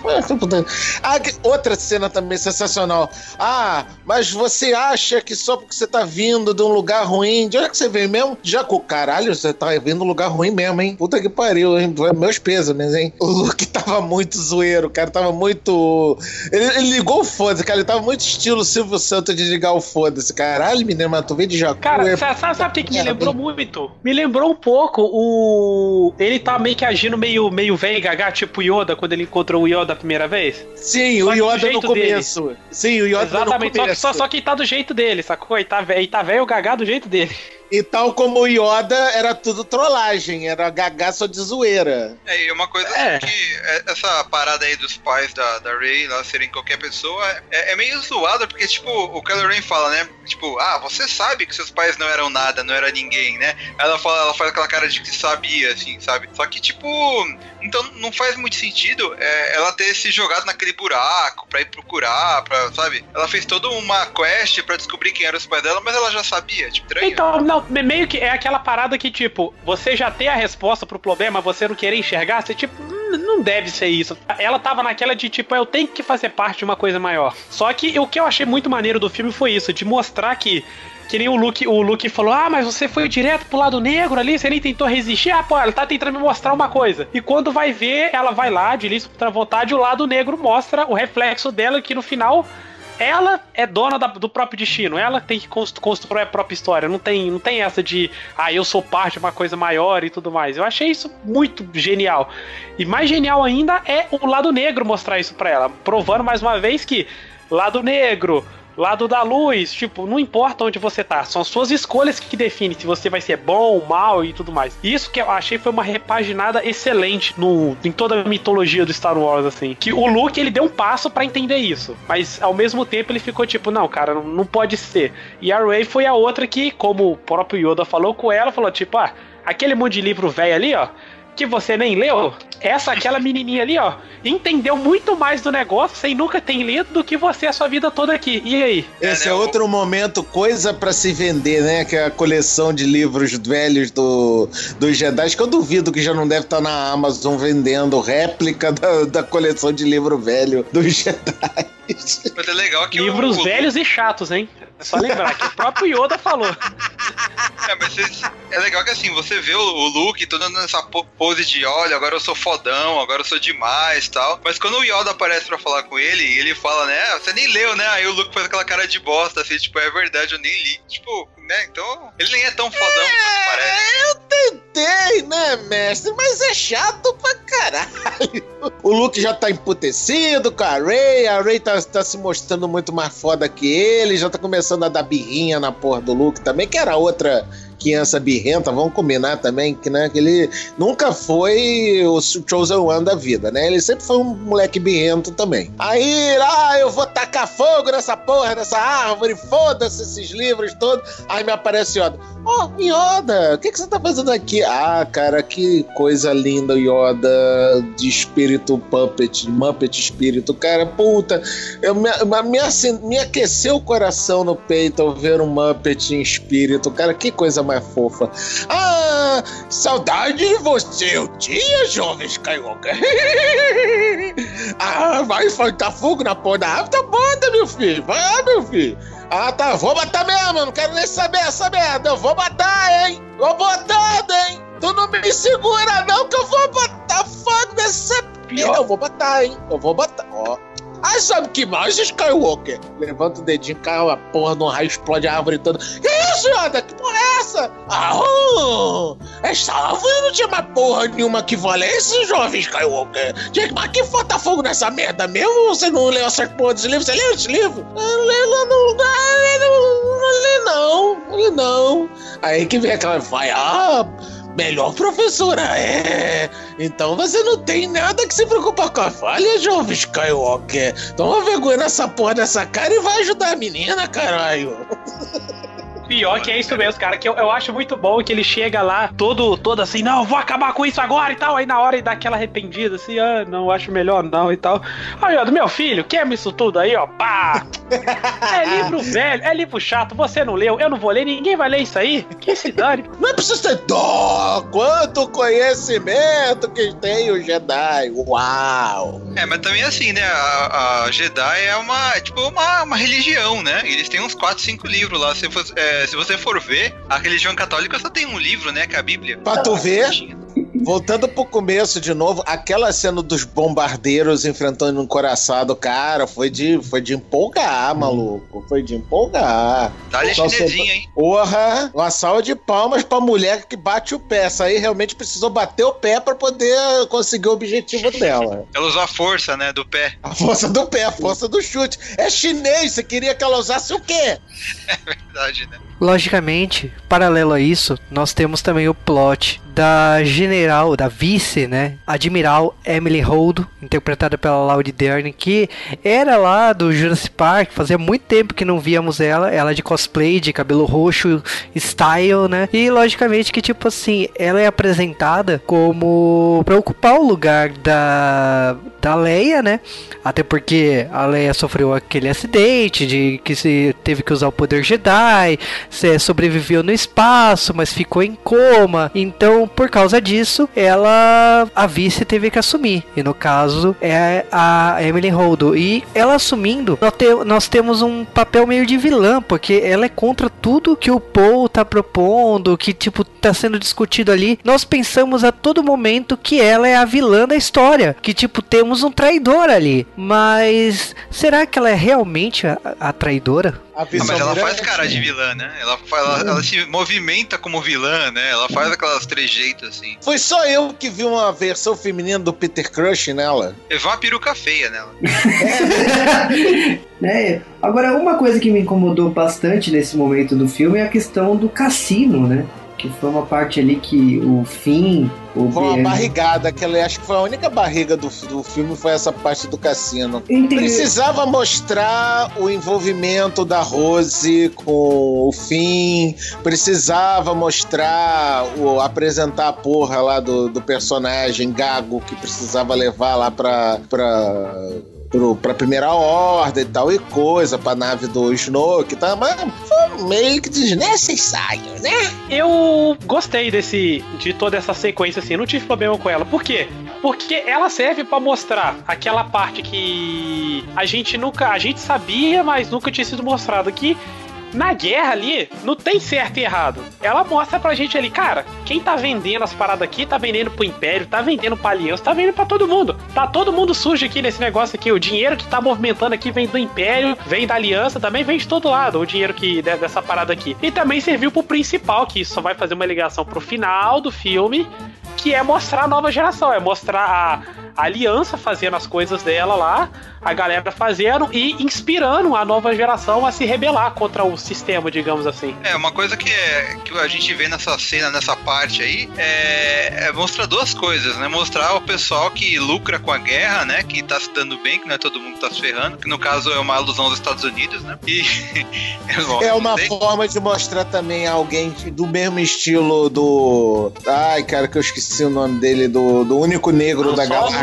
Ah, que- outra cena também sensacional. Ah, mas você acha que só porque você tá vindo de um lugar ruim, de onde é que você veio mesmo? Já com caralho, você tá vindo de um lugar ruim mesmo, hein? Puta que pariu, hein? Meus pêsames, hein? O Luke tava muito zoeiro, cara, tava muito. Ele, ele ligou o foda-se, cara, ele tava muito estilo Silvio Santos de ligar o foda-se. Caralho, menino, mas tu veio de Jacu. Cara, é- sa- sabe, sabe o que, me lembrou muito? Me lembrou um pouco o. Ele tá meio que agindo meio, meio velho gaga, tipo Yoda, quando ele encontrou o Yoda a primeira vez. Sim, Só o Yoda no começo. Sim, o Yoda Exatamente, no só, começo. só, só que tá do jeito dele, sacou? E tá velho, e tá velho gaga do jeito dele. E tal como o Yoda, era tudo trollagem, era gagá só de zoeira. É, e uma coisa É. que é- essa parada aí dos pais da, da Rey lá serem qualquer pessoa é, é meio zoada, porque, tipo, o Kylo Ren fala, né? Tipo, ah, você sabe que seus pais não eram nada, não era ninguém, né? Ela fala, ela faz aquela cara de que sabia, assim, sabe? Só que, tipo, então não faz muito sentido é, ela ter se jogado naquele buraco pra ir procurar, pra, sabe? Ela fez toda uma quest pra descobrir quem eram os pais dela, mas ela já sabia, tipo, estranho. Então, não, me- meio que é aquela parada que, tipo, você já tem a resposta pro problema, você não querer enxergar, você, tipo, "Hum, não deve ser isso. Ela tava naquela de, tipo, eu tenho que fazer parte de uma coisa maior. Só que o que eu achei muito maneiro do filme foi isso, de mostrar que. Que nem o Luke, o Luke falou: Ah, mas você foi direto pro lado negro ali, você nem tentou resistir. Ah, pô, ela tá tentando me mostrar uma coisa. E quando vai ver, ela vai lá, de livre contra a vontade, o lado negro mostra o reflexo dela, que no final ela é dona da- do próprio destino. Ela tem que cons- construir a própria história. Não tem, não tem essa de, ah, eu sou parte de uma coisa maior e tudo mais. Eu achei isso muito genial. E mais genial ainda é o lado negro mostrar isso pra ela, provando mais uma vez que lado negro. Lado da luz, tipo, não importa onde você tá, são suas escolhas que definem se você vai ser bom, mal e tudo mais. Isso que eu achei foi uma repaginada excelente no, em toda a mitologia do Star Wars, assim. Que o Luke, ele deu um passo pra entender isso, mas ao mesmo tempo ele ficou tipo, não, cara, não, não pode ser. E a Rey foi a outra que, como o próprio Yoda falou com ela, falou tipo, ah, aquele monte de livro velho ali, ó, que você nem leu, essa, aquela menininha ali, ó, entendeu muito mais do negócio sem nunca ter lido do que você a sua vida toda aqui. E aí? Esse é, o- outro momento, coisa pra se vender, né? Que é a coleção de livros velhos do, dos Jedi, que eu duvido que já não deve estar na Amazon vendendo réplica da, da coleção de livro velho dos Jedi. Mas é legal que o- Livros o, velhos e chatos, hein? É só lembrar que o próprio Yoda falou. É, mas é legal que assim, você vê o, Luke todo nessa pose de olha, agora eu sou fodão, agora eu sou demais tal. Mas quando o Yoda aparece pra falar com ele, ele fala, né? "Ah, Você nem leu, né? Aí o Luke faz aquela cara de bosta, assim, tipo, é verdade, eu nem li. Tipo, né? Então, ele nem é tão fodão quanto parece. É, eu tentei, né, mestre? Mas é chato pra caralho. O Luke já tá emputecido com a Rey, a Rey tá, tá se mostrando muito mais foda que ele, já tá começando a dar birrinha na porra do Luke também, que era outra criança birrenta, vamos combinar também, que, né, que ele nunca foi o Chosen One da vida, né? Ele sempre foi um moleque birrento também. Aí, ah, eu vou tacar fogo nessa porra, nessa árvore, foda-se esses livros todos. Aí me aparece Yoda. Ó, oh, Yoda, o que, que você tá fazendo aqui? Ah, cara, que coisa linda, Yoda, de espírito puppet, Muppet espírito. Cara, puta, eu, me, me, assim, me aqueceu o coração no peito ao ver um Muppet em espírito. Cara, que coisa mais fofa. Ah, saudade de você, eu tinha, jovem Skywalker. ah, vai faltar fogo na porra da árvore? Tá bom, meu filho, vai, meu filho. Ah, tá. Vou matar mesmo. Não quero nem saber essa merda. Eu vou matar, hein? Eu botando, hein? Tu não me segura, não, que eu vou botar fogo nessa. Pior. Eu vou botar, hein? Eu vou botar. Ó. Ah, sabe que mais, Skywalker? Levanta o dedinho, cai uma porra num raio, explode a árvore toda. Que isso, Yoda? Que porra é essa? Ah, uh, essa árvore não tinha mais porra nenhuma equivalência, jovem Skywalker. Tinha que, mas que botar fogo nessa merda mesmo? Você não leu essas porra dos livros? Você leu esse livro? Eu não leio, não, não, não, não não, não li não. Aí que vem aquela, vai, ah... Melhor professora, é. Então você não tem nada que se preocupar com a falha, jovem Skywalker. Toma vergonha nessa porra dessa cara e vai ajudar a menina, caralho. Pior que é isso mesmo, cara. Que eu, eu acho muito bom que ele chega lá todo, todo assim, não, vou acabar com isso agora e tal. Aí na hora ele dá aquela arrependida, assim, ah, não, acho melhor não e tal. Aí, ó, do meu filho, queima isso tudo aí, ó, pá! É livro velho, é livro chato, você não leu, eu não vou ler, ninguém vai ler isso aí. Que se dane. Não é preciso ter dó! Quanto conhecimento que tem o Jedi! Uau! É, mas também assim, né? A, a Jedi é uma, tipo, uma, uma religião, né? Eles têm uns 4, 5 livros lá. Se, for- é, se você for ver, a religião católica só tem um livro, né? Que é a Bíblia. Pra tu ver, voltando pro começo de novo, aquela cena dos bombardeiros enfrentando um coraçado, cara, foi de, foi de empolgar, maluco. Foi de empolgar. Dá-lhe Só chinesinha, hein? Porra, uma salva de palmas pra mulher que bate o pé. Essa aí realmente precisou bater o pé pra poder conseguir o objetivo dela. Ela usou a força, né? Do pé. A força do pé, a força do chute. É chinês, você queria que ela usasse o quê? Verdade, né? Logicamente, paralelo a isso, nós temos também o plot da general, da vice, né? Admiral Emily Holdo, interpretada pela Laura Dern, que era lá do Jurassic Park, fazia muito tempo que não víamos ela, ela de cosplay, de cabelo roxo, style, né? E logicamente que tipo assim, ela é apresentada como para ocupar o lugar da da Leia, né? Até porque a Leia sofreu aquele acidente de que se teve que usar o poder Jedi, sobreviveu no espaço, mas ficou em coma. Então, por causa disso, ela a vice teve que assumir. E no caso é a Emily Holdo. E ela assumindo, nós, te- nós temos um papel meio de vilã, porque ela é contra tudo que o Paul tá propondo, que tipo tá sendo discutido ali. Nós pensamos a todo momento que ela é a vilã da história, que tipo temos um traidor ali. Mas será que ela é realmente a, a traidora? A Ah, mas ela faz cara de vilã, né? Ela, faz- ela, ela se movimenta como vilã, né? Ela faz aquelas trejeitos assim. Foi só eu que vi uma versão feminina do Peter Crush nela. Levou uma peruca feia nela. né? Agora, uma coisa que me incomodou bastante nesse momento do filme é a questão do cassino, né? Que foi uma parte ali que o fim. O Foi uma barrigada, aquela, acho que foi a única barriga do, do filme, foi essa parte do cassino. Entendi. Precisava mostrar o envolvimento da Rose com o fim, precisava mostrar, o, apresentar a porra lá do, do personagem Gago que precisava levar lá pra. pra pro, pra primeira ordem e tal e coisa, pra nave do Snoke e tal, mas foi meio que desnecessário, né? Eu gostei desse de toda essa sequência assim, não tive problema com ela. Por quê? Porque ela serve pra mostrar aquela parte que a gente nunca, a gente sabia, mas nunca tinha sido mostrado que na guerra ali não tem certo e errado. Ela mostra pra gente ali, cara, quem tá vendendo as paradas aqui tá vendendo pro Império, tá vendendo pra Aliança, tá vendendo pra todo mundo. Tá todo mundo sujo aqui nesse negócio aqui. O dinheiro que tá movimentando aqui vem do Império, vem da Aliança, também vem de todo lado. O dinheiro que de- dessa parada aqui. E também serviu pro principal, que isso só vai fazer uma ligação pro final do filme, que é mostrar a nova geração, é mostrar a, a aliança fazendo as coisas dela lá, a galera fazendo e inspirando a nova geração a se rebelar contra o sistema, digamos assim. É, uma coisa que, é, que a gente vê nessa cena, nessa parte aí, é, é mostrar duas coisas, né? Mostrar o pessoal que lucra com a guerra, né? Que tá se dando bem, que não é todo mundo que tá se ferrando, que no caso é uma alusão aos Estados Unidos, né? E. Bom, É uma não forma de mostrar também alguém do mesmo estilo do. Ai, cara, que eu esqueci o nome dele, do, do único negro Han da Solo?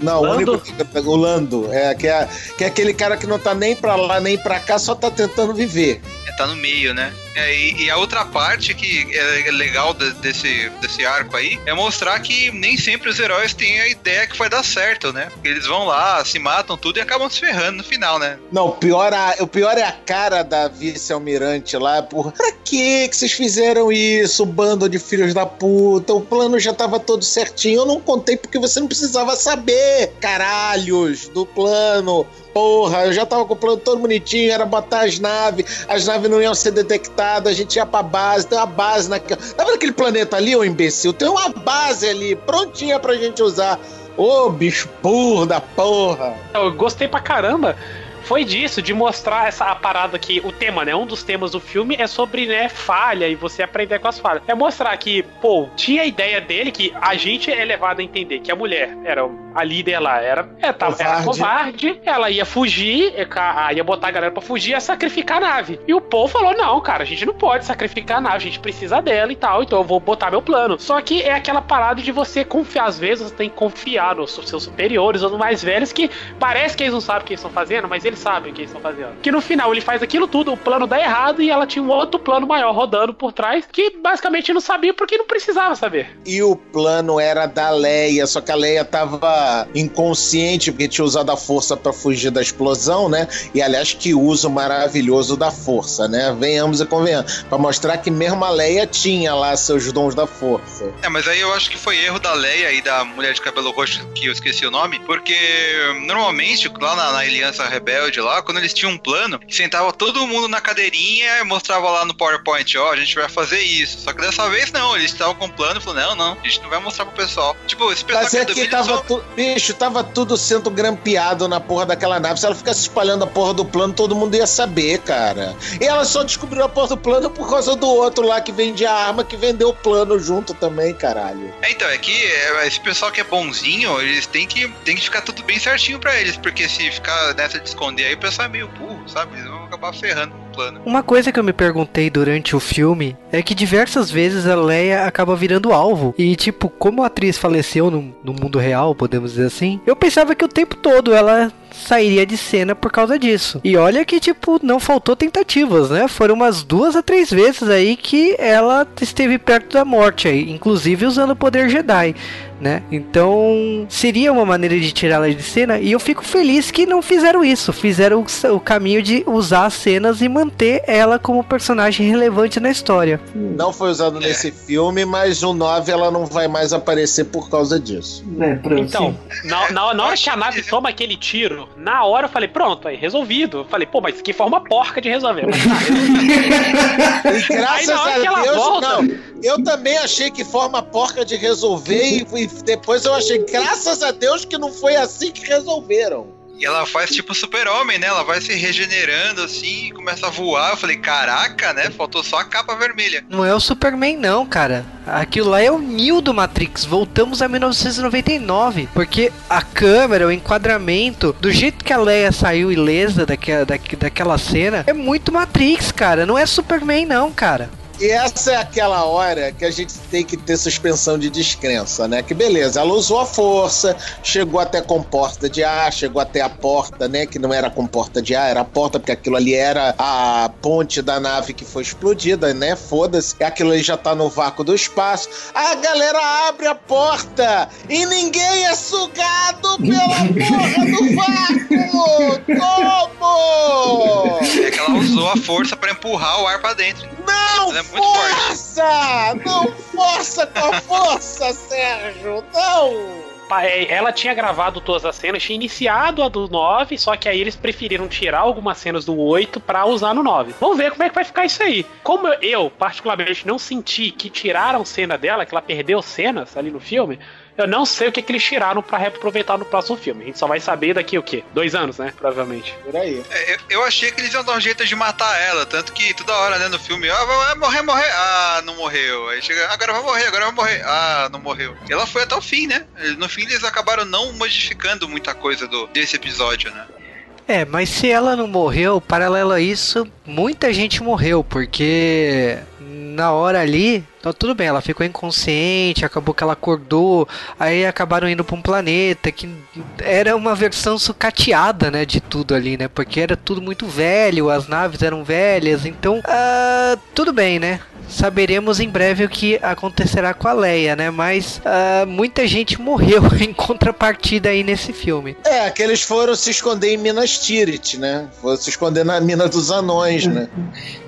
Não, o Lando? único negro da, o Lando. É, que, é, que é aquele cara que não tá nem pra lá nem pra cá, só tá tentando viver. É, tá no meio, né? É, e, e a outra parte que é legal de- desse, desse arco aí é mostrar que nem sempre os heróis têm a ideia que vai dar certo, né? Eles vão lá, se matam tudo e acabam se ferrando no final, né? Não, o pior, a- o pior é a cara da vice-almirante lá, por pra que vocês fizeram isso, bando de filhos da puta? O plano já tava todo certinho. Eu não contei porque você não precisava saber, caralhos, do plano. Porra, eu já tava com o plano todo bonitinho, era botar as naves, as naves não iam ser detectadas, a gente ia pra base, tem uma base naquela. Tá vendo aquele planeta ali, ô imbecil? Tem uma base ali, prontinha pra gente usar. Ô, bicho burro da porra! Eu gostei pra caramba. Foi disso, de mostrar essa parada que o tema, né? Um dos temas do filme é sobre, né, falha e você aprender com as falhas. É mostrar que, pô, tinha a ideia dele que a gente é levado a entender que a mulher era a líder lá, era, é, tava, era Covarde. covarde, ela ia fugir, é, ia botar a galera pra fugir, ia sacrificar a nave. E o Paul falou: não, cara, a gente não pode sacrificar a nave, a gente precisa dela e tal, então eu vou botar meu plano. Só que é aquela parada de você confiar, às vezes você tem que confiar nos seus superiores ou nos mais velhos que parece que eles não sabem o que eles estão fazendo, mas eles sabem o que eles estão fazendo. Que no final ele faz aquilo tudo, o plano dá errado e ela tinha um outro plano maior rodando por trás que basicamente não sabia porque não precisava saber. E o plano era da Leia, só que a Leia tava inconsciente porque tinha usado a força pra fugir da explosão, né? E aliás, que uso maravilhoso da força, né? Venhamos e convenhamos. Pra mostrar que mesmo a Leia tinha lá seus dons da força. É, mas aí eu acho que foi erro da Leia e da mulher de cabelo roxo, que eu esqueci o nome, porque normalmente lá na, na Aliança Rebelde, lá, quando eles tinham um plano, sentava todo mundo na cadeirinha e mostrava lá no PowerPoint, ó, a gente vai fazer isso. Só que dessa vez não, eles estavam com um plano e falaram, não, não, a gente não vai mostrar pro pessoal. Tipo, esse pessoal Mas é do que tava, só- tu... bicho, tava tudo sendo grampeado na porra daquela nave. Se ela ficasse espalhando a porra do plano, todo mundo ia saber, cara. E ela só descobriu a porra do plano por causa do outro lá que vendia a arma, que vendeu o plano junto também, caralho. É, então, é que é, esse pessoal que é bonzinho, eles têm que, têm que ficar tudo bem certinho pra eles, porque se ficar nessa de esconder aí, o pessoal é meio burro, sabe? Eles vão acabar ferrando o plano. Uma coisa que eu me perguntei durante o filme é que diversas vezes a Leia acaba virando alvo. E, tipo, como a atriz faleceu no, no mundo real, podemos dizer assim, eu pensava que o tempo todo ela sairia de cena por causa disso. E olha que, tipo, não faltou tentativas, né? Foram umas duas a três vezes aí que ela esteve perto da morte aí, inclusive usando o poder Jedi. Né? Então seria uma maneira de tirá-la de cena e eu fico feliz que não fizeram isso, fizeram o, o caminho de usar as cenas e manter ela como personagem relevante na história. Não foi usado nesse filme, mas o 9 ela não vai mais aparecer por causa disso. É. Então, na, na, na hora que a nave toma aquele tiro, na hora eu falei, pronto, aí resolvido. Eu falei, pô, mas que forma porca de resolver. Mas tá, Aí graças na hora a que ela Deus, volta- não. Eu também achei que forma porca de resolver e, e depois eu achei, graças a Deus, que não foi assim que resolveram. E ela faz tipo super-homem, né? Ela vai se regenerando assim e começa a voar. Eu falei, caraca, né? Faltou só a capa vermelha. Não é o Superman não, cara. Aquilo lá é o Neo do Matrix. Voltamos a 1999, porque a câmera, o enquadramento, do jeito que a Leia saiu ilesa daquela, daque- daquela cena, é muito Matrix, cara. Não é Superman não, cara. E essa é aquela hora que a gente tem que ter suspensão de descrença, né? Que beleza, ela usou a força, chegou até com porta de ar, chegou até a porta, né? Que não era com porta de ar, era a porta, porque aquilo ali era a ponte da nave que foi explodida, né? Foda-se. Aquilo ali já tá no vácuo do espaço. A galera abre a porta e ninguém é sugado pela porra do vácuo! Como? É que ela usou a força pra empurrar o ar pra dentro. Não Ela é muito forte. força! Não força com a força, Sérgio! Não! É, Ela tinha gravado todas as cenas, tinha iniciado a do 9, só que aí eles preferiram tirar algumas cenas do 8 pra usar no 9. Vamos ver como é que vai ficar isso aí. Como eu, eu, particularmente, não senti que tiraram cena dela, que ela perdeu cenas ali no filme, eu não sei o que, que eles tiraram pra reaproveitar no próximo filme. A gente só vai saber daqui o quê? Dois anos, né? Provavelmente. Por aí. É, eu, eu achei que eles iam dar um jeito de matar ela, tanto que toda hora, né, no filme, ah, vai vai morrer, morrer, ah, não morreu. Aí chega, agora vai morrer, agora vai morrer, ah, não morreu. E ela foi até o fim, né? No fim eles acabaram não modificando muita coisa do, desse episódio, né? É, mas se ela não morreu, paralelo a isso, muita gente morreu, porque na hora ali, então tudo bem, ela ficou inconsciente, acabou que ela acordou, aí acabaram indo para um planeta que era uma versão sucateada, né, de tudo ali, né, porque era tudo muito velho, as naves eram velhas, então, ah, tudo bem, né, saberemos em breve o que acontecerá com a Leia, né? Mas ah, muita gente morreu em contrapartida aí nesse filme. É, que eles foram se esconder em Minas Tirith, né? Foram se esconder na mina dos anões, né?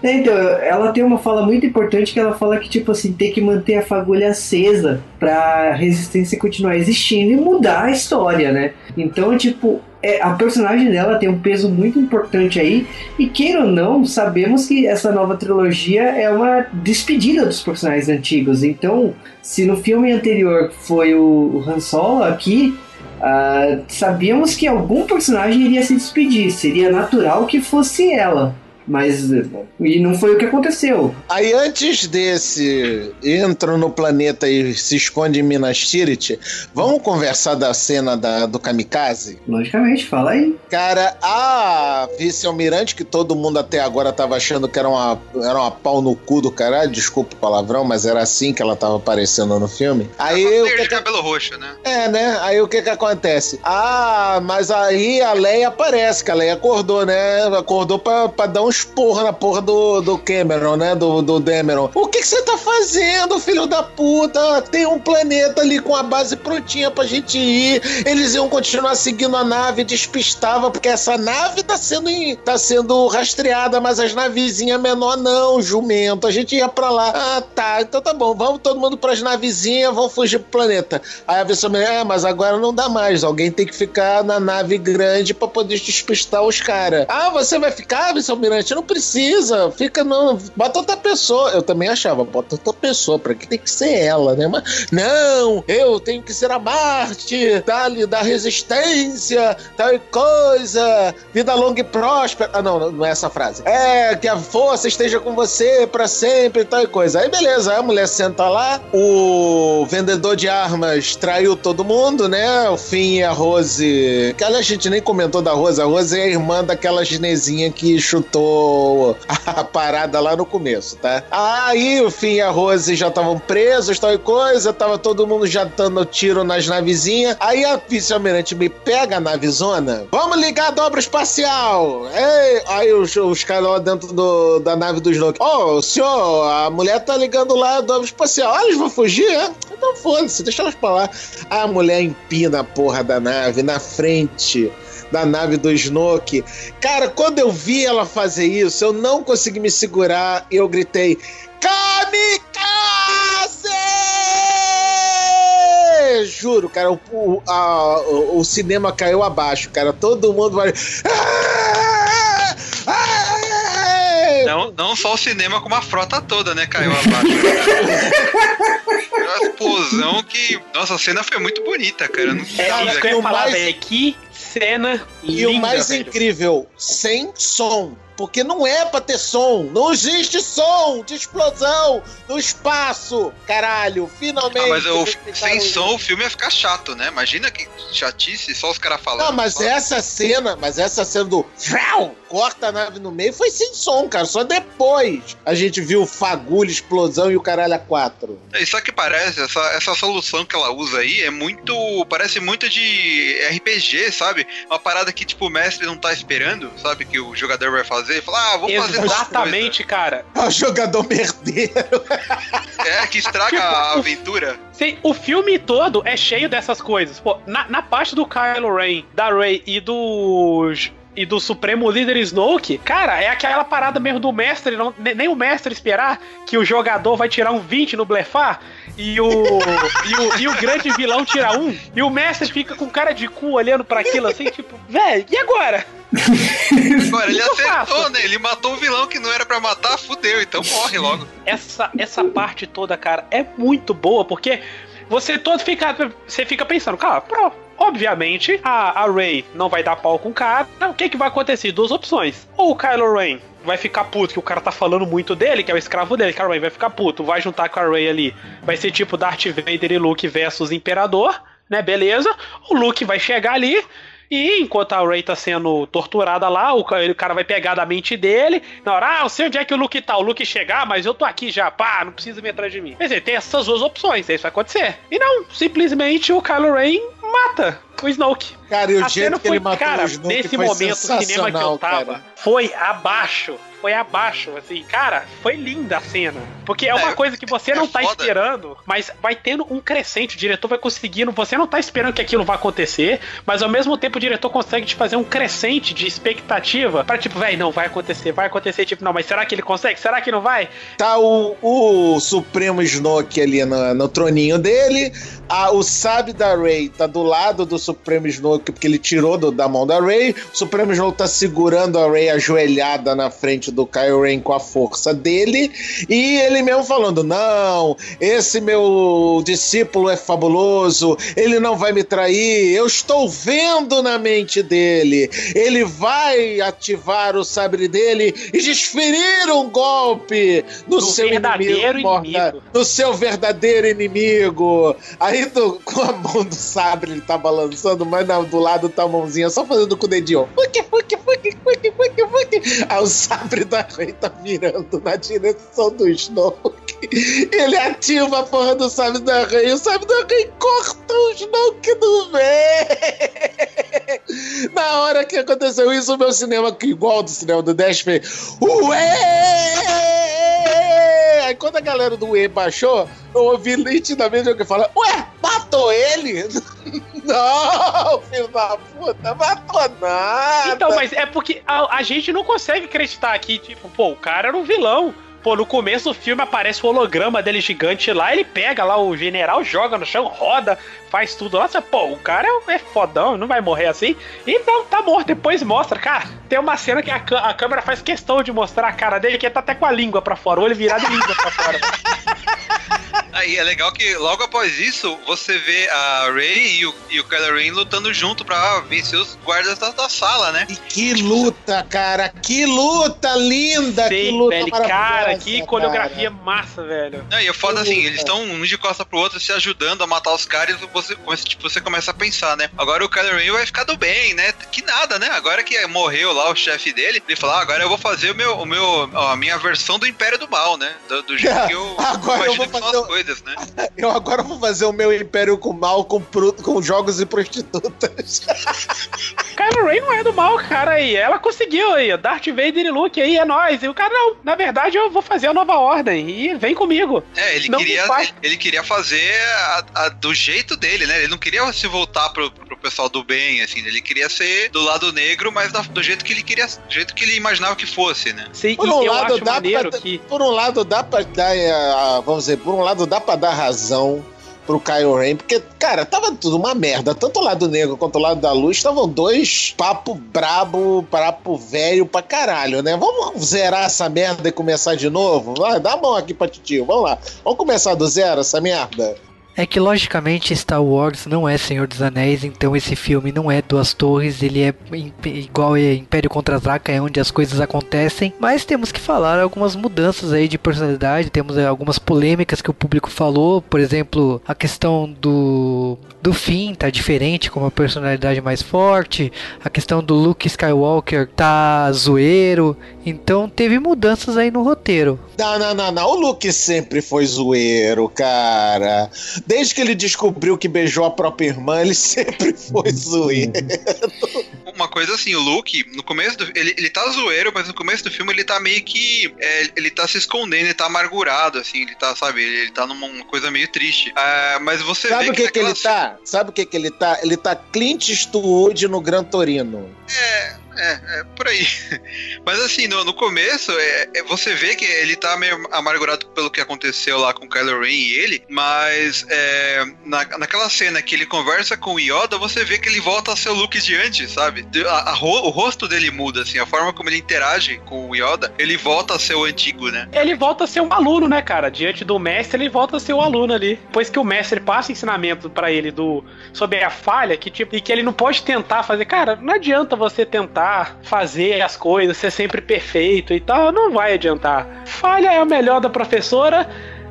É, Então, ela tem uma fala muito importante que ela fala que, tipo assim, tem que manter a fagulha acesa pra resistência continuar existindo e mudar a história, né? Então, tipo, é, a personagem dela tem um peso muito importante aí, e queira ou não, sabemos que essa nova trilogia é uma despedida dos personagens antigos. Então, se no filme anterior foi o, Han Solo, aqui ah, sabíamos que algum personagem iria se despedir, seria natural que fosse ela. Mas e não foi o que aconteceu. Aí antes desse entra no planeta e se esconde em Minas Tirith, vamos conversar da cena da, do kamikaze? Logicamente, fala aí. Cara, a vice-almirante, que todo mundo até agora tava achando que era uma, era uma pau no cu do caralho, desculpa o palavrão, mas era assim que ela tava aparecendo no filme. Aí o tem que de que cabelo roxo, né? É, né? Aí o que que acontece? Ah, mas aí a Leia aparece, que a Leia acordou, né? Acordou pra, pra dar uns porra na porra do, do Cameron, né? Do, do Demeron. O que você tá fazendo, filho da puta? Tem um planeta ali com a base prontinha pra gente ir. Eles iam continuar seguindo a nave, despistava, porque essa nave tá sendo, tá sendo rastreada, mas as navezinhas menor não, jumento. A gente ia pra lá. Ah, tá. Então tá bom. Vamos todo mundo pras navezinhas, vamos fugir pro planeta. Aí a pessoa me é, mas agora não dá mais. Alguém tem que ficar na nave grande pra poder despistar os caras. Ah, você vai ficar, vice-almirante? Não precisa. Fica não. Bota outra pessoa. Eu também achava, bota outra pessoa. Pra que tem que ser ela, né? Mas não, eu tenho que ser a Marte da, da resistência, tal coisa. Vida longa e próspera. Ah, não, não é essa frase. É, que a força esteja com você pra sempre, tal coisa. Aí beleza, aí a mulher senta lá, o vendedor de armas traiu todo mundo, né? O Finn e a Rose. Que aliás, a gente nem comentou da Rose. A Rose é a irmã daquela chinesinha que chutou a parada lá no começo, tá? Aí o Finn e a Rose já estavam presos, tal e coisa. Tava todo mundo já dando tiro nas navezinhas. Aí a vice-almirante me pega a navezona. Vamos ligar a dobra espacial! Ei! Aí os, os caras lá dentro do- da nave do Snoke. Ô, senhor, a mulher tá ligando lá a dobra espacial. Ah, eles vão fugir? É? Então foda-se, deixa elas pra lá. A mulher empina a porra da nave na frente da nave do Snoke. Cara, quando eu vi ela fazer isso, eu não consegui me segurar e eu gritei: Kamikaze! Juro, cara, o, o, a- o- o cinema caiu abaixo, cara. Todo mundo vai. Ah! Ah! Não, não só o cinema, como a frota toda, né? Caiu abaixo. uma explosão que. Nossa, a cena foi muito bonita, cara. Eu Não É isso que eu ia falar, mais- velho. Que cena E linda, o mais velho. incrível, sem som. Porque não é pra ter som. Não existe som de explosão no espaço. Caralho, finalmente. Ah, mas eu, sem som o filme ia ficar chato, né? Imagina que chatice, só os caras falando. Não, mas Só- essa cena, mas essa cena do corta a nave no meio foi sem som, cara. Só depois a gente viu fagulha, explosão e o caralho a quatro. Isso que parece, essa, essa solução que ela usa aí é muito. Parece muito de RPG, sabe? Uma parada que, tipo, o mestre não tá esperando, sabe? Que o jogador vai fazer. Fala, ah, vou fazer Exatamente, cara. É o jogador merdeiro. É, que estraga a aventura. Sim, o filme todo é cheio dessas coisas. Pô, na, na parte do Kylo Ren, da Rey e do. E do Supremo Líder Snoke, cara, é aquela parada mesmo do mestre, não, ne- nem o mestre esperar que o jogador vai tirar um 20 no blefar e o, e o, e o grande vilão tira um, e o mestre fica com cara de cu olhando pra aquilo assim, tipo, velho, e agora? Agora, ele acertou, faço? né? Ele matou o vilão que não era pra matar, fudeu, então morre logo. essa, essa parte toda, cara, é muito boa, porque você todo fica. Você fica pensando, cara, pro- obviamente a, a Ray não vai dar pau com o cara. O que, que vai acontecer? Duas opções. Ou o Kylo Ren vai ficar puto, que o cara tá falando muito dele, que é o escravo dele, Kylo Ren vai ficar puto, vai juntar com a Ray ali. Vai ser tipo Darth Vader e Luke versus Imperador, né? Beleza. O Luke vai chegar ali. E enquanto a Ray tá sendo torturada lá, o ca- o cara vai pegar da mente dele. Na hora, ah, eu sei onde é que o Luke tá. O Luke chegar, mas eu tô aqui já. Pá, não precisa vir atrás de mim. Quer dizer, tem essas duas opções. Isso vai acontecer. E não, simplesmente o Kylo Ren mata o Snoke. Cara, e o jeito que ele matou cara, o Snoke nesse foi momento, o cinema que eu tava cara. foi abaixo. Foi abaixo, assim, cara, foi linda a cena. Porque é uma É, coisa que você é não tá foda. esperando, mas vai tendo um crescente, o diretor vai conseguindo, você não tá esperando que aquilo vai acontecer, mas ao mesmo tempo o diretor consegue te fazer um crescente de expectativa pra tipo, véi, não, vai acontecer, vai acontecer, tipo, não, mas será que ele consegue? Será que não vai? Tá o, o Supremo Snoke ali no, no troninho dele. A, o Sabe da Rey tá do lado do Supremo Snoke, porque ele tirou do- da mão da Rey. O Supremo Snoke tá segurando a Rey ajoelhada na frente do Kylo Ren com a força dele. E ele mesmo falando: Não, esse meu discípulo é fabuloso, ele não vai me trair. Eu estou vendo na mente dele. Ele vai ativar o sabre dele e desferir um golpe no Do seu verdadeiro inimigo, morta- inimigo. no seu verdadeiro inimigo. Aí do- com a mão do sabre ele tá balançando, mas do lado tá a mãozinha só fazendo com o dedinho. Fuque, fuque, fuque, fuque, fuque, fuque. Aí o sabre da Rei tá virando na direção do Snoke. Ele ativa a porra do sabre da Rei. O sabre da Rei corta o Snoke do meio. Na hora que aconteceu isso, o meu cinema, igual do cinema do Dash, fez. Ué! Aí quando a galera do Ué baixou, eu ouvi nitidamente alguém falar: Ué, matou ele? Não, filho da puta, matou nada. Então, mas é porque a, a gente não consegue acreditar que, tipo, pô, o cara era um vilão. Pô, no começo do filme aparece o holograma dele gigante lá, ele pega lá o general, joga no chão, roda, faz tudo. Nossa, pô, o cara é, é fodão, não vai morrer assim. E não, tá morto. Depois mostra, cara. Tem uma cena que a, a câmera faz questão de mostrar a cara dele, que ele tá até com a língua pra fora, o olho virado e língua pra fora. Aí é legal que logo após isso, você vê a Rey e o, e o Kylo Ren lutando junto pra vencer os guardas da, da sala, né? E que luta, cara, que luta linda, que Sim, luta velho, maravilhosa, cara, que coreografia cara. massa, velho. Não, e é foda assim, eles estão um de costa pro outro se ajudando a matar os caras e você, começa- tipo, você começa a pensar, né? Agora o Kylo Ren vai ficar do bem, né? Que nada, né? Agora que morreu lá o chefe dele, ele fala, ah, agora eu vou fazer o meu, o meu, ó, a minha versão do Império do Mal, né? Do, do jeito que eu Agora eu imagino vou que são fazer as o- coisas, né? Eu agora vou fazer o meu império com mal, com, pro- com jogos e prostitutas. Kylo Ren não é do mal, cara, aí. Ela conseguiu aí, ó, Darth Vader e Luke aí, é nóis. E o cara, não, na verdade eu vou fazer a nova ordem e vem comigo. É, ele Não queria, ele, queria fazer a- a- do jeito dele, né? Ele não queria se voltar pro, pro pessoal do bem, assim. Ele queria ser do lado negro, mas da- do jeito que ele queria, do jeito que ele imaginava que fosse, né? Sim, Por um eu lado, acho dá maneiro pra, que. por um lado dá pra dar, eh, a- vamos dizer, por um lado dá pra dar razão pro Kylo Ren, porque, cara, tava tudo uma merda. Tanto o lado negro quanto o lado da luz estavam dois papo brabo, papo velho pra caralho, né? Vamos zerar essa merda e começar de novo? Vai, dá a mão aqui pra titio, vamos lá. Vamos começar do zero essa merda? É que logicamente Star Wars não é Senhor dos Anéis, então esse filme não é Duas Torres, ele é igual a Império Contra-Ataca, é onde as coisas acontecem, mas temos que falar algumas mudanças aí de personalidade, temos eh, algumas polêmicas que o público falou, por exemplo, a questão do do Finn tá diferente, com uma personalidade mais forte, a questão do Luke Skywalker tá zoeiro, então teve mudanças aí no roteiro. Não, não, não, não. O Luke sempre foi zoeiro, cara. Desde que ele descobriu que beijou a própria irmã, ele sempre foi zoeiro. Uma coisa assim, o Luke, no começo do. Ele, ele tá zoeiro, mas no começo do filme ele tá meio que. é, ele tá se escondendo, ele tá amargurado, assim, ele tá, sabe, ele, ele tá numa uma coisa meio triste. Ah, mas você Sabe vê o que, que ele naquela Sabe o que, que ele tá? Ele tá Clint Eastwood no Gran Torino. É, é, por aí. Mas assim, no, no começo, é, é, você vê que ele tá meio amargurado pelo que aconteceu lá com o Kylo Ren e ele, mas é, na, naquela cena que ele conversa com o Yoda, você vê que ele volta a ser o Luke de antes, sabe? A- a o rosto dele muda, assim, a forma como ele interage com o Yoda, ele volta a ser o antigo, né? Ele volta a ser um aluno, né, cara? Diante do mestre, ele volta a ser um aluno ali. Depois que o mestre passa ensinamento pra ele do sobre a falha, que tipo, e que ele não pode tentar fazer. Cara, não adianta você tentar fazer as coisas, ser sempre perfeito e tal, não vai adiantar. Falha é o melhor da professora.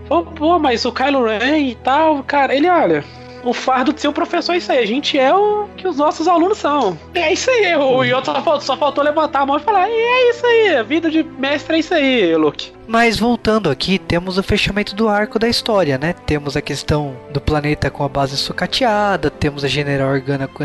Pô, pô, mas o Kylo Ren e tal, cara, ele olha. o fardo de ser o professor é isso aí. A gente é o que os nossos alunos são. É isso aí. O Yoto só faltou, só faltou levantar a mão e falar: e é isso aí. A vida de mestre é isso aí, Luke. Mas voltando aqui, temos o fechamento do arco da história, né? Temos a questão do planeta com a base sucateada, temos a General Organa com-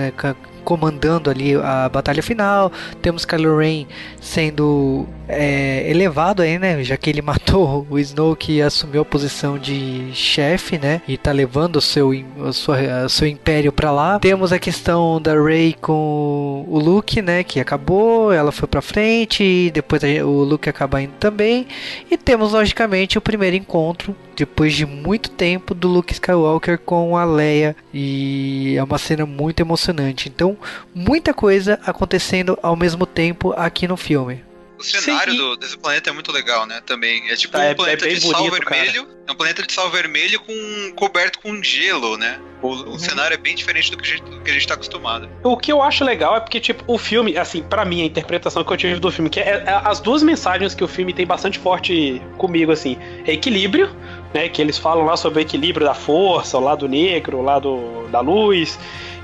comandando ali a batalha final, temos Kylo Ren sendo é, elevado aí, né? Já que ele matou o Snoke e assumiu a posição de chefe, né? E tá levando o seu, o sua- seu império pra lá. Temos a questão da Rey com o Luke, né? Que acabou, ela foi pra frente, depois o Luke acaba indo também. E temos, logicamente, o primeiro encontro, depois de muito tempo, do Luke Skywalker com a Leia. E é uma cena muito emocionante. Então, muita coisa acontecendo ao mesmo tempo aqui no filme. O cenário Sim, do, desse planeta é muito legal, né? Também. É tipo Tá, é- um planeta é de sal bonito, cara. vermelho. É um planeta de sal vermelho com coberto com gelo, né? O, o cenário é bem diferente do que, a gente, do que a gente tá acostumado. O que eu acho legal é porque, tipo, o filme, assim, pra mim, a interpretação que eu tive do filme, que é, é as duas mensagens que o filme tem bastante forte comigo, assim, é equilíbrio, né? Que eles falam lá sobre o equilíbrio da força, o lado negro, o lado da luz.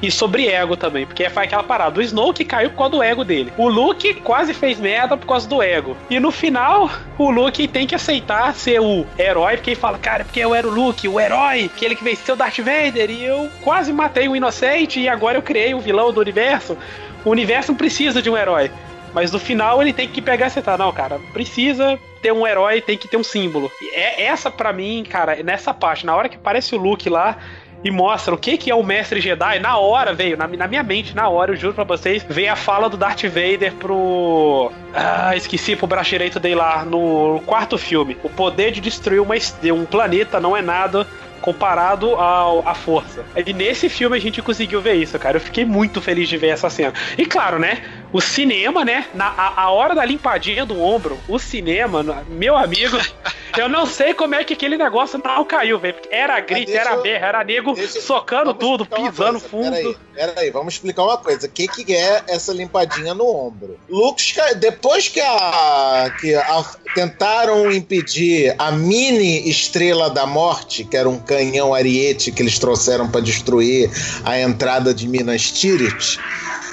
E sobre ego também, porque faz aquela parada. O Snoke caiu por causa do ego dele. O Luke quase fez merda por causa do ego. E no final, o Luke tem que aceitar ser o herói, porque ele fala, cara, porque eu era o Luke, o herói, aquele que venceu Darth Vader, e eu quase matei o inocente, e agora eu criei o vilão do universo. O universo não precisa de um herói. Mas no final ele tem que pegar e aceitar. Não, cara, precisa ter um herói, tem que ter um símbolo. E é essa pra mim, cara, nessa parte, na hora que aparece o Luke lá e mostra o que que é o mestre Jedi, na hora veio, na, na minha mente, na hora, eu juro pra vocês, veio a fala do Darth Vader pro. Ah, esqueci pro braço direito dele lá, no quarto filme. O poder de destruir uma, um planeta não é nada comparado ao, à força. E nesse filme a gente conseguiu ver isso, cara. Eu fiquei muito feliz de ver essa cena. E claro, né? O cinema, né? Na, a, a hora da limpadinha do ombro, o cinema, meu amigo, eu não sei como é que aquele negócio não caiu, velho. porque Era grito, era eu- berra, era nego deixa- socando tudo, pisando coisa. fundo. Peraí, peraí, vamos explicar uma coisa. O que, que é essa limpadinha no ombro? Sky- depois que a, que a- tentaram impedir a mini estrela da morte, que era um canhão ariete que eles trouxeram para destruir a entrada de Minas Tirith.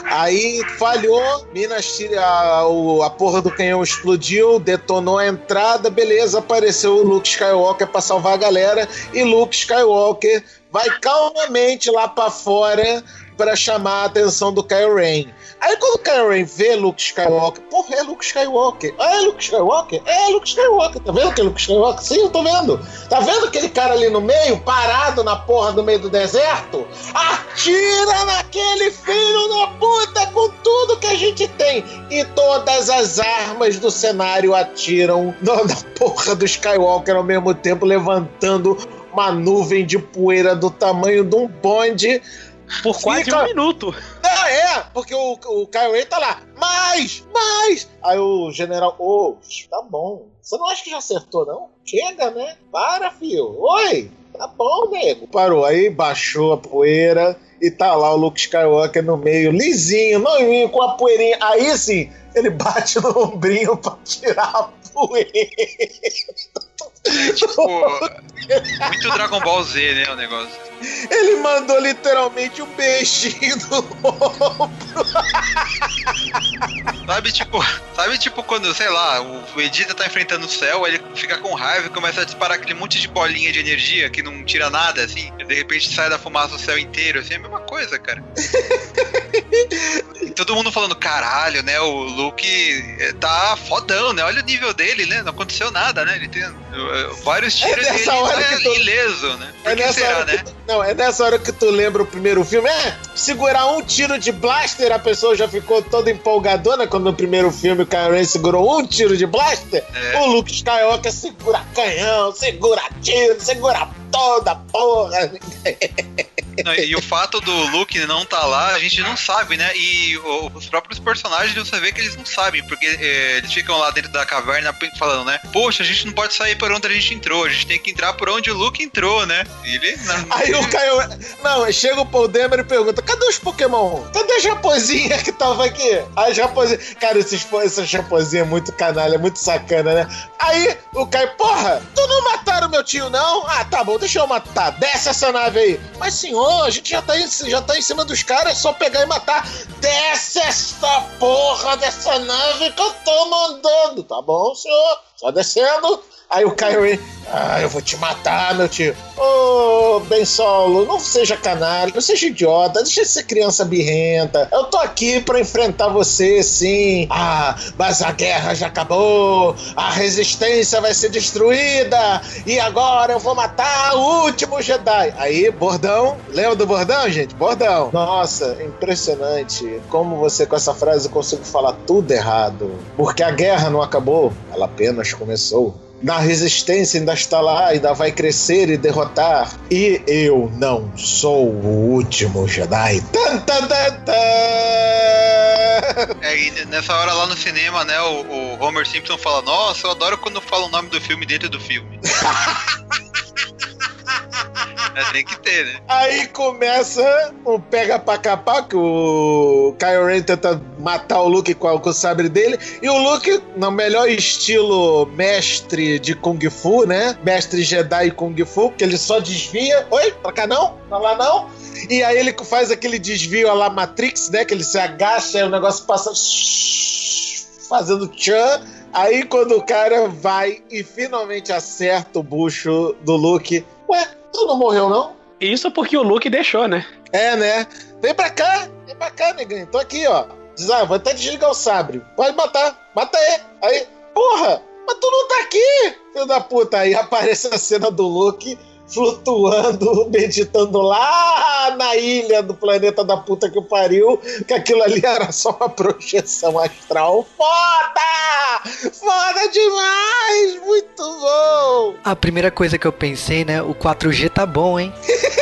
Aí falhou, Minas Tirith, a, a porra do canhão explodiu, detonou a entrada, beleza, apareceu o Luke Skywalker para salvar a galera e Luke Skywalker vai calmamente lá pra fora pra chamar a atenção do Kylo Ren. Aí quando o Kylo Ren vê Luke Skywalker, porra, é Luke Skywalker. Ah, é Luke Skywalker? É Luke Skywalker. Tá vendo que é Luke Skywalker? Sim, eu tô vendo. Tá vendo aquele cara ali no meio, parado na porra do meio do deserto? Atira naquele filho da puta com tudo que a gente tem. E todas as armas do cenário atiram na porra do Skywalker ao mesmo tempo, levantando uma nuvem de poeira do tamanho de um bonde. Por quase Fica- um minuto. Não, é, porque o, o Ren tá lá, mais, mais. Aí o general, ô, tá bom. Você não acha que já acertou, não? Chega, né? Para, filho. Oi, tá bom, nego. Parou, aí baixou a poeira e tá lá o Luke Skywalker no meio, lisinho, novinho, com a poeirinha. Aí sim, ele bate no ombrinho pra tirar a poeira. É tipo. muito Dragon Ball Z, né? O negócio. Ele mandou literalmente um beijinho no ombro. Sabe, tipo, sabe, tipo, quando, sei lá, o Vegeta tá enfrentando o céu, ele fica com raiva e começa a disparar aquele monte de bolinha de energia que não tira nada, assim, e de repente sai da fumaça o céu inteiro, assim, é a mesma coisa, cara. E todo mundo falando, caralho, né? O Luke eh, tá fodão, né? Olha o nível dele, né? Não aconteceu nada, né? Ele tem eh, vários tiros e ele nessa hora que tu- ileso, né? Por É que será, né? Não, é nessa hora que tu lembra o primeiro filme. É, segurar um tiro de blaster, a pessoa já ficou toda empolgadona quando no primeiro filme o Kylo Ren segurou um tiro de blaster. É. O Luke Skywalker segura canhão, segura tiro, segura toda porra. Não, e o fato do Luke não tá lá, a gente não sabe, né? E o- os próprios personagens você vê que eles não sabem, porque é, eles ficam lá dentro da caverna falando, né? Poxa, a gente não pode sair por onde a gente entrou, a gente tem que entrar por onde o Luke entrou, né? Ele. não- Aí o Kylo Ren- Não, chega o Paul Demer e pergunta: cadê os Pokémon? Cadê a Japozinha que tava aqui? A Japozinha. Cara, essa Japozinha é muito canalha, é muito sacana, né? Aí o Caio, porra, tu não mataram meu tio, não? Ah, tá bom, deixa eu matar. Desce essa nave aí. Mas senhor, a gente já tá, em, já tá em cima dos caras, é só pegar e matar. Desce esta porra dessa nave que eu tô mandando. Tá bom, senhor? Só descendo. Aí o Ren, ah, eu vou te matar, meu tio. Ô, Ben Solo, não seja canalha, não seja idiota, deixa de ser criança birrenta. Eu tô aqui pra enfrentar você, sim. Ah, mas a guerra já acabou, a resistência vai ser destruída, e agora eu vou matar o último Jedi. Aí, bordão, lembra do bordão, gente? Bordão. Nossa, impressionante como você com essa frase consegue falar tudo errado. Porque a guerra não acabou, ela apenas começou na resistência ainda está lá, ainda vai crescer e derrotar. E eu não sou o último Jedi. Tan, tan, tan. É, nessa hora lá no cinema, né, o, o Homer Simpson fala: Nossa, eu adoro quando fala o nome do filme dentro do filme. é, tem que ter, né? Aí começa um pega pra capar, que o Kylo Ren tenta matar o Luke com, com o sabre dele, e o Luke, no melhor estilo mestre de Kung Fu, né? Mestre Jedi Kung Fu, que ele só desvia. Oi? Pra cá não? Pra lá não? E aí ele faz aquele desvio a la Matrix, né? Que ele se agacha e o negócio passa fazendo tchan. Aí quando o cara vai e finalmente acerta o bucho do Luke, ué, tu não morreu não? Isso porque o Luke deixou, né? É, né? Vem pra cá, vem pra cá, neguinho. Tô aqui, ó. Diz, ah, vou até desligar o sabre. Pode matar, mata aí. Aí, porra, mas tu não tá aqui, filho da puta. Aí aparece a cena do Luke flutuando, meditando lá na ilha do planeta da puta que o pariu, que aquilo ali era só uma projeção astral. Foda! Foda demais! Muito bom! A primeira coisa que eu pensei, né? O 4G tá bom, hein?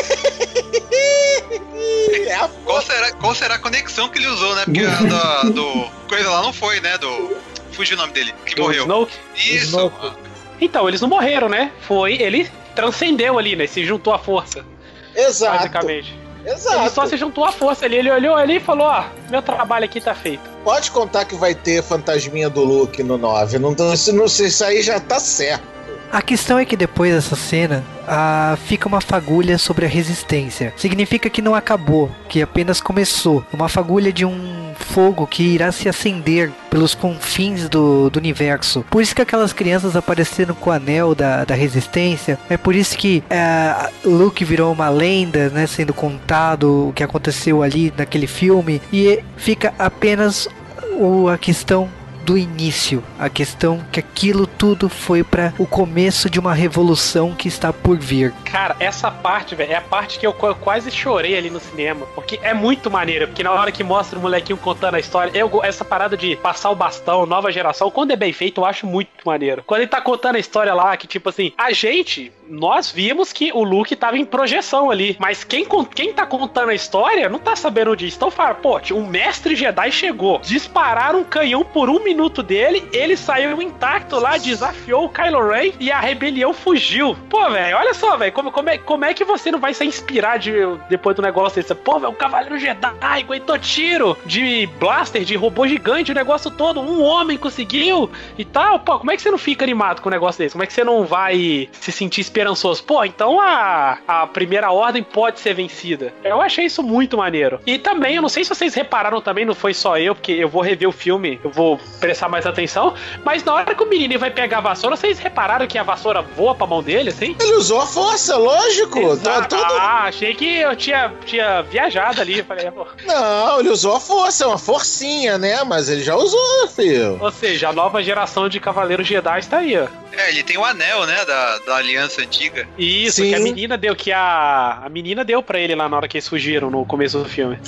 É a Qual será, qual será a conexão que ele usou, né? Porque a da, do. Coisa lá não foi, né? Do. Fugiu o nome dele, que Do morreu. Snoke. Isso. Snoke. Então, eles não morreram, né? Foi, ele transcendeu ali, né? Se juntou à força, Exato. basicamente. Ele Exato. só se juntou à força ali. Ele olhou ali e falou: Ó, meu trabalho aqui tá feito. Pode contar que vai ter fantasminha do Luke no 9. Não, não, se- não sei, isso aí já tá certo. A questão é que depois dessa cena, ah, fica uma fagulha sobre a resistência. Significa que não acabou, que apenas começou. Uma fagulha de um fogo que irá se acender pelos confins do, do universo. Por isso que aquelas crianças apareceram com o anel da, da resistência. É por isso que ah, Luke virou uma lenda, né? Sendo contado o que aconteceu ali naquele filme. E fica apenas o, a questão do início, a questão que aquilo tudo foi para o começo de uma revolução que está por vir. Cara, essa parte, velho, é a parte que eu qu- quase chorei ali no cinema. Porque é muito maneiro. Porque na hora que mostra o molequinho contando a história, eu, essa parada de passar o bastão, nova geração, quando é bem feito, eu acho muito maneiro. Quando ele tá contando a história lá, que tipo assim, a gente, nós vimos que o Luke tava em projeção ali. Mas quem, quem tá contando a história não tá sabendo disso. Então fala, pô, o mestre Jedi chegou, dispararam um canhão por um minuto dele, ele saiu intacto lá, desafiou o Kylo Ren e a rebelião fugiu. Pô, velho, olha só, velho, como, como, é, como é que você não vai se inspirar de, depois do negócio desse? Pô, velho, o Cavaleiro Jedi aguentou tiro de blaster, de robô gigante, o negócio todo, um homem conseguiu e tal. Pô, como é que você não fica animado com um negócio desse? Como é que você não vai se sentir esperançoso? Pô, então a, a primeira ordem pode ser vencida. Eu achei isso muito maneiro. E também, eu não sei se vocês repararam também, não foi só eu, porque eu vou rever o filme, eu vou prestar mais atenção, mas na hora que o menino vai pegar a vassoura, vocês repararam que a vassoura voa pra mão dele, assim? Ele usou a força, lógico. Tá tudo... Ah, achei que eu tinha, tinha viajado ali. Falei, pô. Não, ele usou a força, é uma forcinha, né? Mas ele já usou, filho. Ou seja, a nova geração de Cavaleiros Jedi está aí, ó. É, ele tem o anel, né? Da, da aliança antiga. Isso, Sim. que a menina deu, que a, a menina deu pra ele lá na hora que eles fugiram no começo do filme.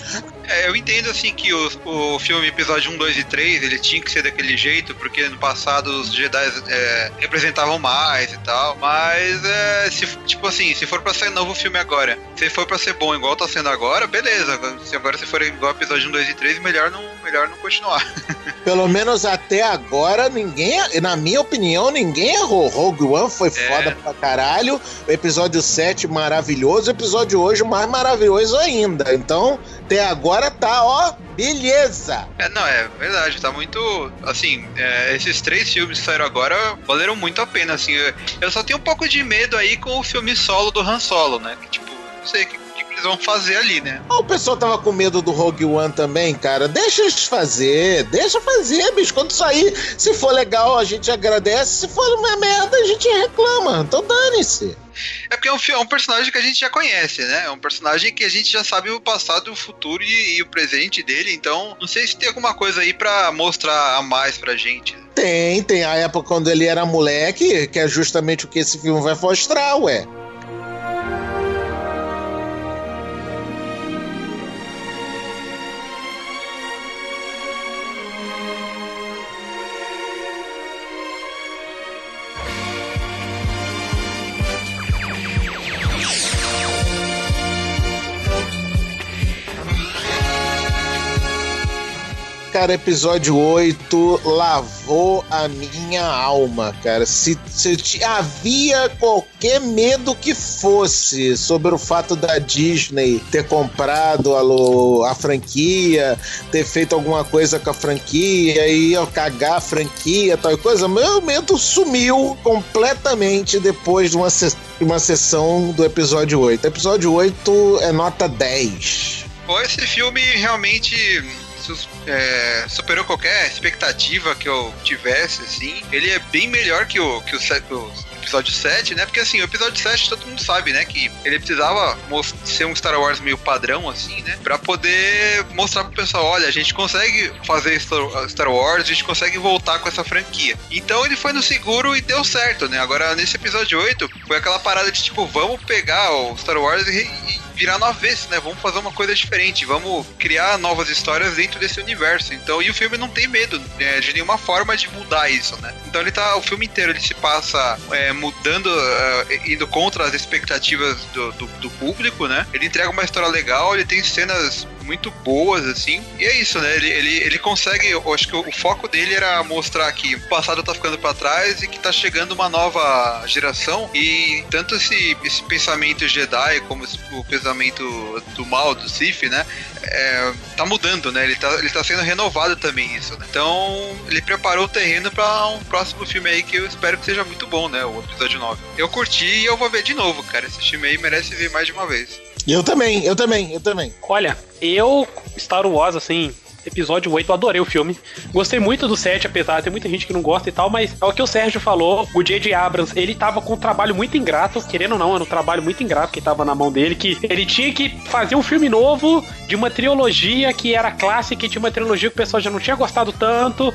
É, eu entendo assim que o, o filme episódio 1, 2 e 3 ele tinha que ser daquele jeito, porque no passado os Jedi é, representavam mais e tal. Mas é, se, tipo assim, se for pra ser novo filme agora, se for pra ser bom igual tá sendo agora, beleza. Se agora se for igual episódio 1, 2 e 3, melhor não, melhor não continuar. Pelo menos até agora, ninguém, na minha opinião, ninguém errou. Rogue One foi foda pra caralho. O episódio 7 maravilhoso. O episódio hoje mais maravilhoso ainda. Então, até agora tá, ó, beleza. É, não, é verdade, tá muito. Assim, é, esses três filmes que saíram agora valeram muito a pena, assim. Eu, eu só tenho um pouco de medo aí com o filme solo do Han Solo, né? Que, tipo, não sei o que eles vão fazer ali, né? Ah, o pessoal tava com medo do Rogue One também, cara. Deixa eles fazer, deixa fazer, bicho. Quando sair, se for legal, a gente agradece. Se for uma merda, a gente reclama. Então dane-se. É porque é um, é um personagem que a gente já conhece, né? É um personagem que a gente já sabe o passado, o futuro e, e o presente dele. Então, não sei se tem alguma coisa aí pra mostrar a mais pra gente. Tem, tem a época quando ele era moleque, que é justamente o que esse filme vai mostrar, ué. Cara, episódio 8 lavou a minha alma, cara. Se, se havia qualquer medo que fosse sobre o fato da Disney ter comprado a, a franquia, ter feito alguma coisa com a franquia e ia cagar a franquia, tal coisa, meu medo sumiu completamente depois de uma, se- uma sessão do episódio 8. Episódio 8 é nota 10. Pô, esse filme realmente é, superou qualquer expectativa que eu tivesse, assim. Ele é bem melhor que o, que o, se- o episódio 7, né? Porque assim, o episódio 7 todo mundo sabe, né? Que ele precisava ser um Star Wars meio padrão, assim, né? Pra poder mostrar pro pessoal, olha, a gente consegue fazer Star Wars, a gente consegue voltar com essa franquia. Então ele foi no seguro e deu certo, né? Agora, nesse episódio 8, foi aquela parada de tipo, vamos pegar o Star Wars e, e virar no avesso, né? Vamos fazer uma coisa diferente, vamos criar novas histórias dentro desse universo. Então, e o filme não tem medo né, de nenhuma forma de mudar isso, né? Então ele tá, o filme inteiro ele se passa é, mudando, é, indo contra as expectativas do, do, do público, né? Ele entrega uma história legal, ele tem cenas muito boas, assim. E é isso, né? Ele, ele, ele consegue. Eu acho que o, o foco dele era mostrar que o passado tá ficando pra trás e que tá chegando uma nova geração. E tanto esse, esse pensamento Jedi como esse- o pensamento do mal, do Sith, né? É, tá mudando, né? Ele tá, ele tá sendo renovado também, isso, né? Então, ele preparou o terreno pra um próximo filme aí que eu espero que seja muito bom, né? O episódio 9. Eu curti e eu vou ver de novo, cara. Esse filme aí merece ver mais de uma vez. Eu também, eu também, eu também. Olha, eu, Star Wars, assim, episódio 8, eu adorei o filme. Gostei muito do 7, apesar de ter muita gente que não gosta e tal, mas é o que o Sérgio falou, o J.J. Abrams, ele tava com um trabalho muito ingrato, querendo ou não, era um trabalho muito ingrato que tava na mão dele, que ele tinha que fazer um filme novo de uma trilogia que era clássica e de uma trilogia que o pessoal já não tinha gostado tanto.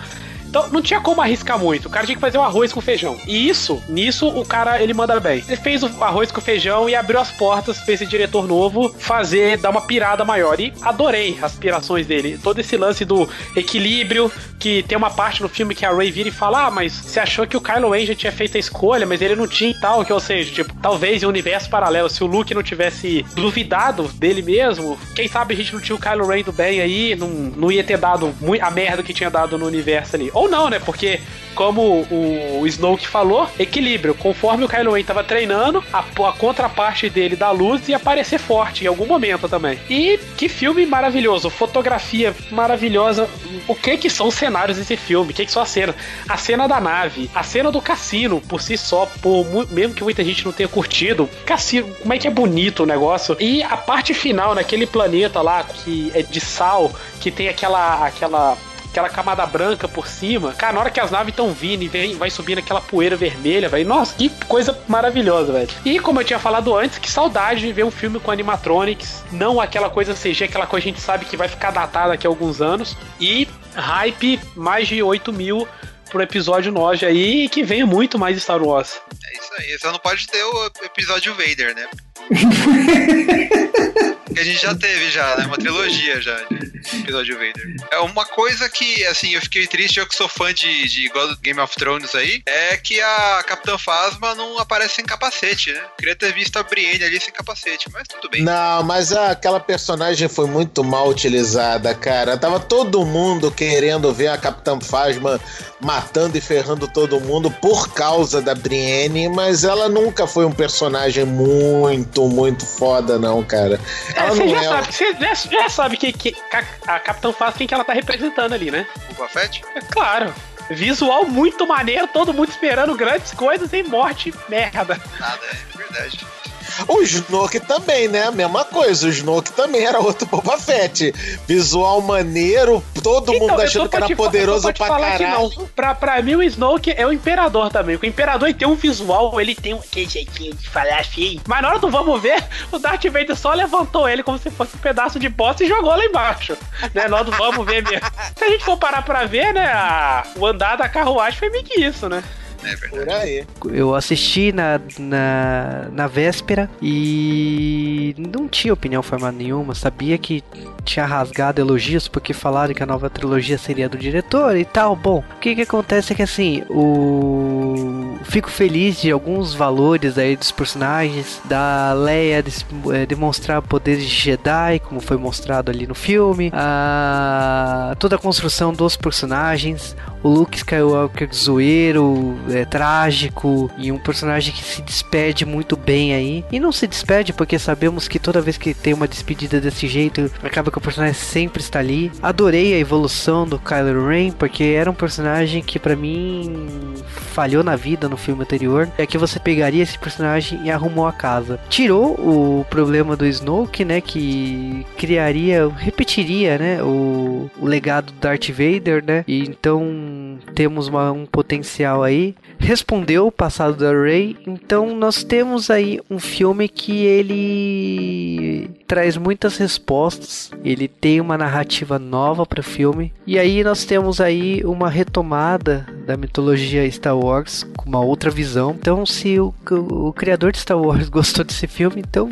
Então não tinha como arriscar muito. O cara tinha que fazer o arroz com feijão. E isso, nisso, o cara ele manda bem. Ele fez o arroz com feijão e abriu as portas pra esse diretor novo fazer, dar uma pirada maior. E adorei as aspirações dele. Todo esse lance do equilíbrio, que tem uma parte no filme que a Ray vira e fala: Ah, mas você achou que o Kylo Ren já tinha feito a escolha, mas ele não tinha e tal. Que, ou seja, tipo, talvez em um universo paralelo, se o Luke não tivesse duvidado dele mesmo, quem sabe a gente não tinha o Kylo Ren do bem aí, não, não ia ter dado a merda que tinha dado no universo ali. Ou não, né? Porque, como o, Snoke falou, equilíbrio. Conforme o Kylo Ren tava treinando, a, a contraparte dele da luz ia aparecer forte em algum momento também. E que filme maravilhoso, fotografia maravilhosa. O que que são os cenários desse filme? O que que são as cenas? A cena da nave, a cena do cassino, por si só, por, mesmo que muita gente não tenha curtido, cassino, como é que é bonito o negócio. E a parte final, naquele planeta lá, que é de sal, que tem aquela aquela aquela camada branca por cima. Cara, na hora que as naves estão vindo e vem, vai subindo aquela poeira vermelha, velho. Nossa, que coisa maravilhosa, velho. E como eu tinha falado antes, que saudade de ver um filme com animatronics, não aquela coisa CG, aquela coisa que a gente sabe que vai ficar datada daqui a alguns anos. E hype mais de 8 mil pro episódio 9 aí e que venha muito mais Star Wars. É isso aí. Só não pode ter o episódio Vader, né? que a gente já teve já, né? Uma trilogia já de episódio Vader. É uma coisa que, assim, eu fiquei triste, eu que sou fã de, de God- Game of Thrones aí, é que a Capitã Phasma não aparece sem capacete, né? Queria ter visto a Brienne ali sem capacete, mas tudo bem. Não, mas a- aquela personagem foi muito mal utilizada, cara. Tava todo mundo querendo ver a Capitã Phasma matando e ferrando todo mundo por causa da Brienne, mas ela nunca foi um personagem muito, muito foda, não, cara. É, Ela você não já é. sabe, você já, já sabe que, que a, a Capitã faz quem que ela tá representando ali, né? O Buffett? É claro. Visual muito maneiro, todo mundo esperando grandes coisas e morte, merda. Nada, é verdade. O Snoke também, né? A mesma coisa. O Snoke também era outro Boba Fett. Visual maneiro, todo Então, mundo achando que era poderoso pra que caralho. não. Pra, pra mim, o Snoke é o Imperador também. O Imperador tem um visual, ele tem um aquele jeitinho de falar assim. Mas na hora do vamos ver, o Darth Vader só levantou ele como se fosse um pedaço de bosta e jogou lá embaixo. Né? Na hora do vamos ver mesmo. Se a gente for parar pra ver, né? a- o andar da carruagem foi meio que isso, né? É verdade. Por aí. Eu assisti na, na, na véspera e não tinha opinião formada nenhuma. Sabia que tinha rasgado elogios porque falaram que a nova trilogia seria do diretor e tal. Bom, o que que acontece é que assim, o. Fico feliz de alguns valores aí dos personagens, da Leia des- eh, demonstrar poderes de Jedi, como foi mostrado ali no filme, a... toda a construção dos personagens, o Luke Skywalker zoeiro, é, trágico e um personagem que se despede muito bem aí. E não se despede porque sabemos que toda vez que tem uma despedida desse jeito, acaba que o personagem sempre está ali. Adorei a evolução do Kylo Ren porque era um personagem que pra mim falhou na vida no filme anterior. É que você pegaria esse personagem e arrumou a casa. Tirou o problema do Snoke, né, que criaria, repetiria, né, o, o legado do Darth Vader, né? E então temos uma- um potencial aí. Respondeu o passado da Rey, então nós temos aí um filme que ele traz muitas respostas. Ele tem uma narrativa nova para o filme. E aí nós temos aí uma retomada da mitologia Star Wars com uma outra visão. Então, se o, o criador de Star Wars gostou desse filme, então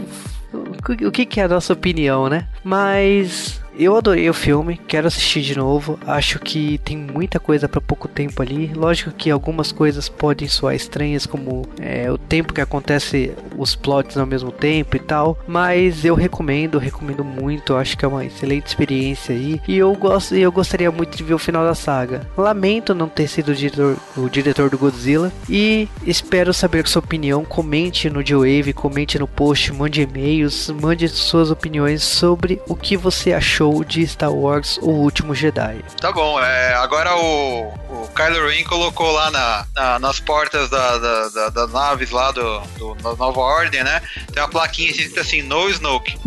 o que, que é a nossa opinião, né? Mas eu adorei o filme, quero assistir de novo. Acho que tem muita coisa para pouco tempo ali. Lógico que algumas coisas podem soar estranhas, como é, o tempo que acontece os plots ao mesmo tempo e tal. Mas eu recomendo, recomendo muito. Acho que é uma excelente experiência aí. E eu gosto, eu gostaria muito de ver o final da saga. Lamento não ter sido o diretor, o diretor do Godzilla. E espero saber sua opinião. Comente no G-Wave, comente no post, mande e-mails, mande suas opiniões sobre o que você achou de Star Wars O Último Jedi. Tá bom, é, agora o, o Kylo Ren colocou lá na, na- nas portas da, da- da- das naves lá do, do- da Nova Ordem, né? Tem uma plaquinha escrita assim, No Snoke.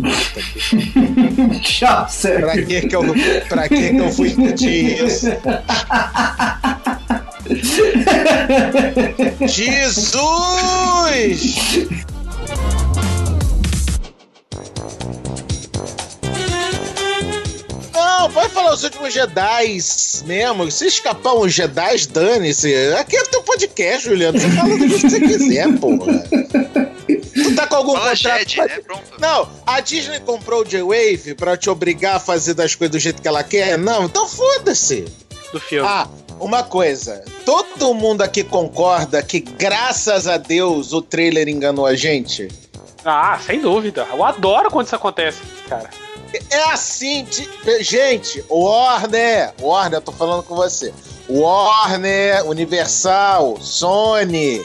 Pra que que eu, pra que que eu fui pedir isso? Jesus! Não, pode falar os últimos Jedi mesmo. Se escapar uns Jedi, dane-se. Aqui é teu podcast, Juliano. Você fala do que você quiser, porra. Tu tá com algum Fala contrato? Jedi, pra- né? Pronto. Não, a Disney comprou o J-Wave pra te obrigar a fazer das coisas do jeito que ela quer? Não, então foda-se. Do filme. Ah, uma coisa. Todo mundo aqui concorda que, graças a Deus, o trailer enganou a gente? Ah, sem dúvida. Eu adoro quando isso acontece, cara. É assim, de- gente, Warner, Warner, eu tô falando com você. Warner, Universal, Sony,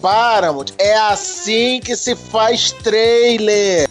Paramount, é assim que se faz trailer.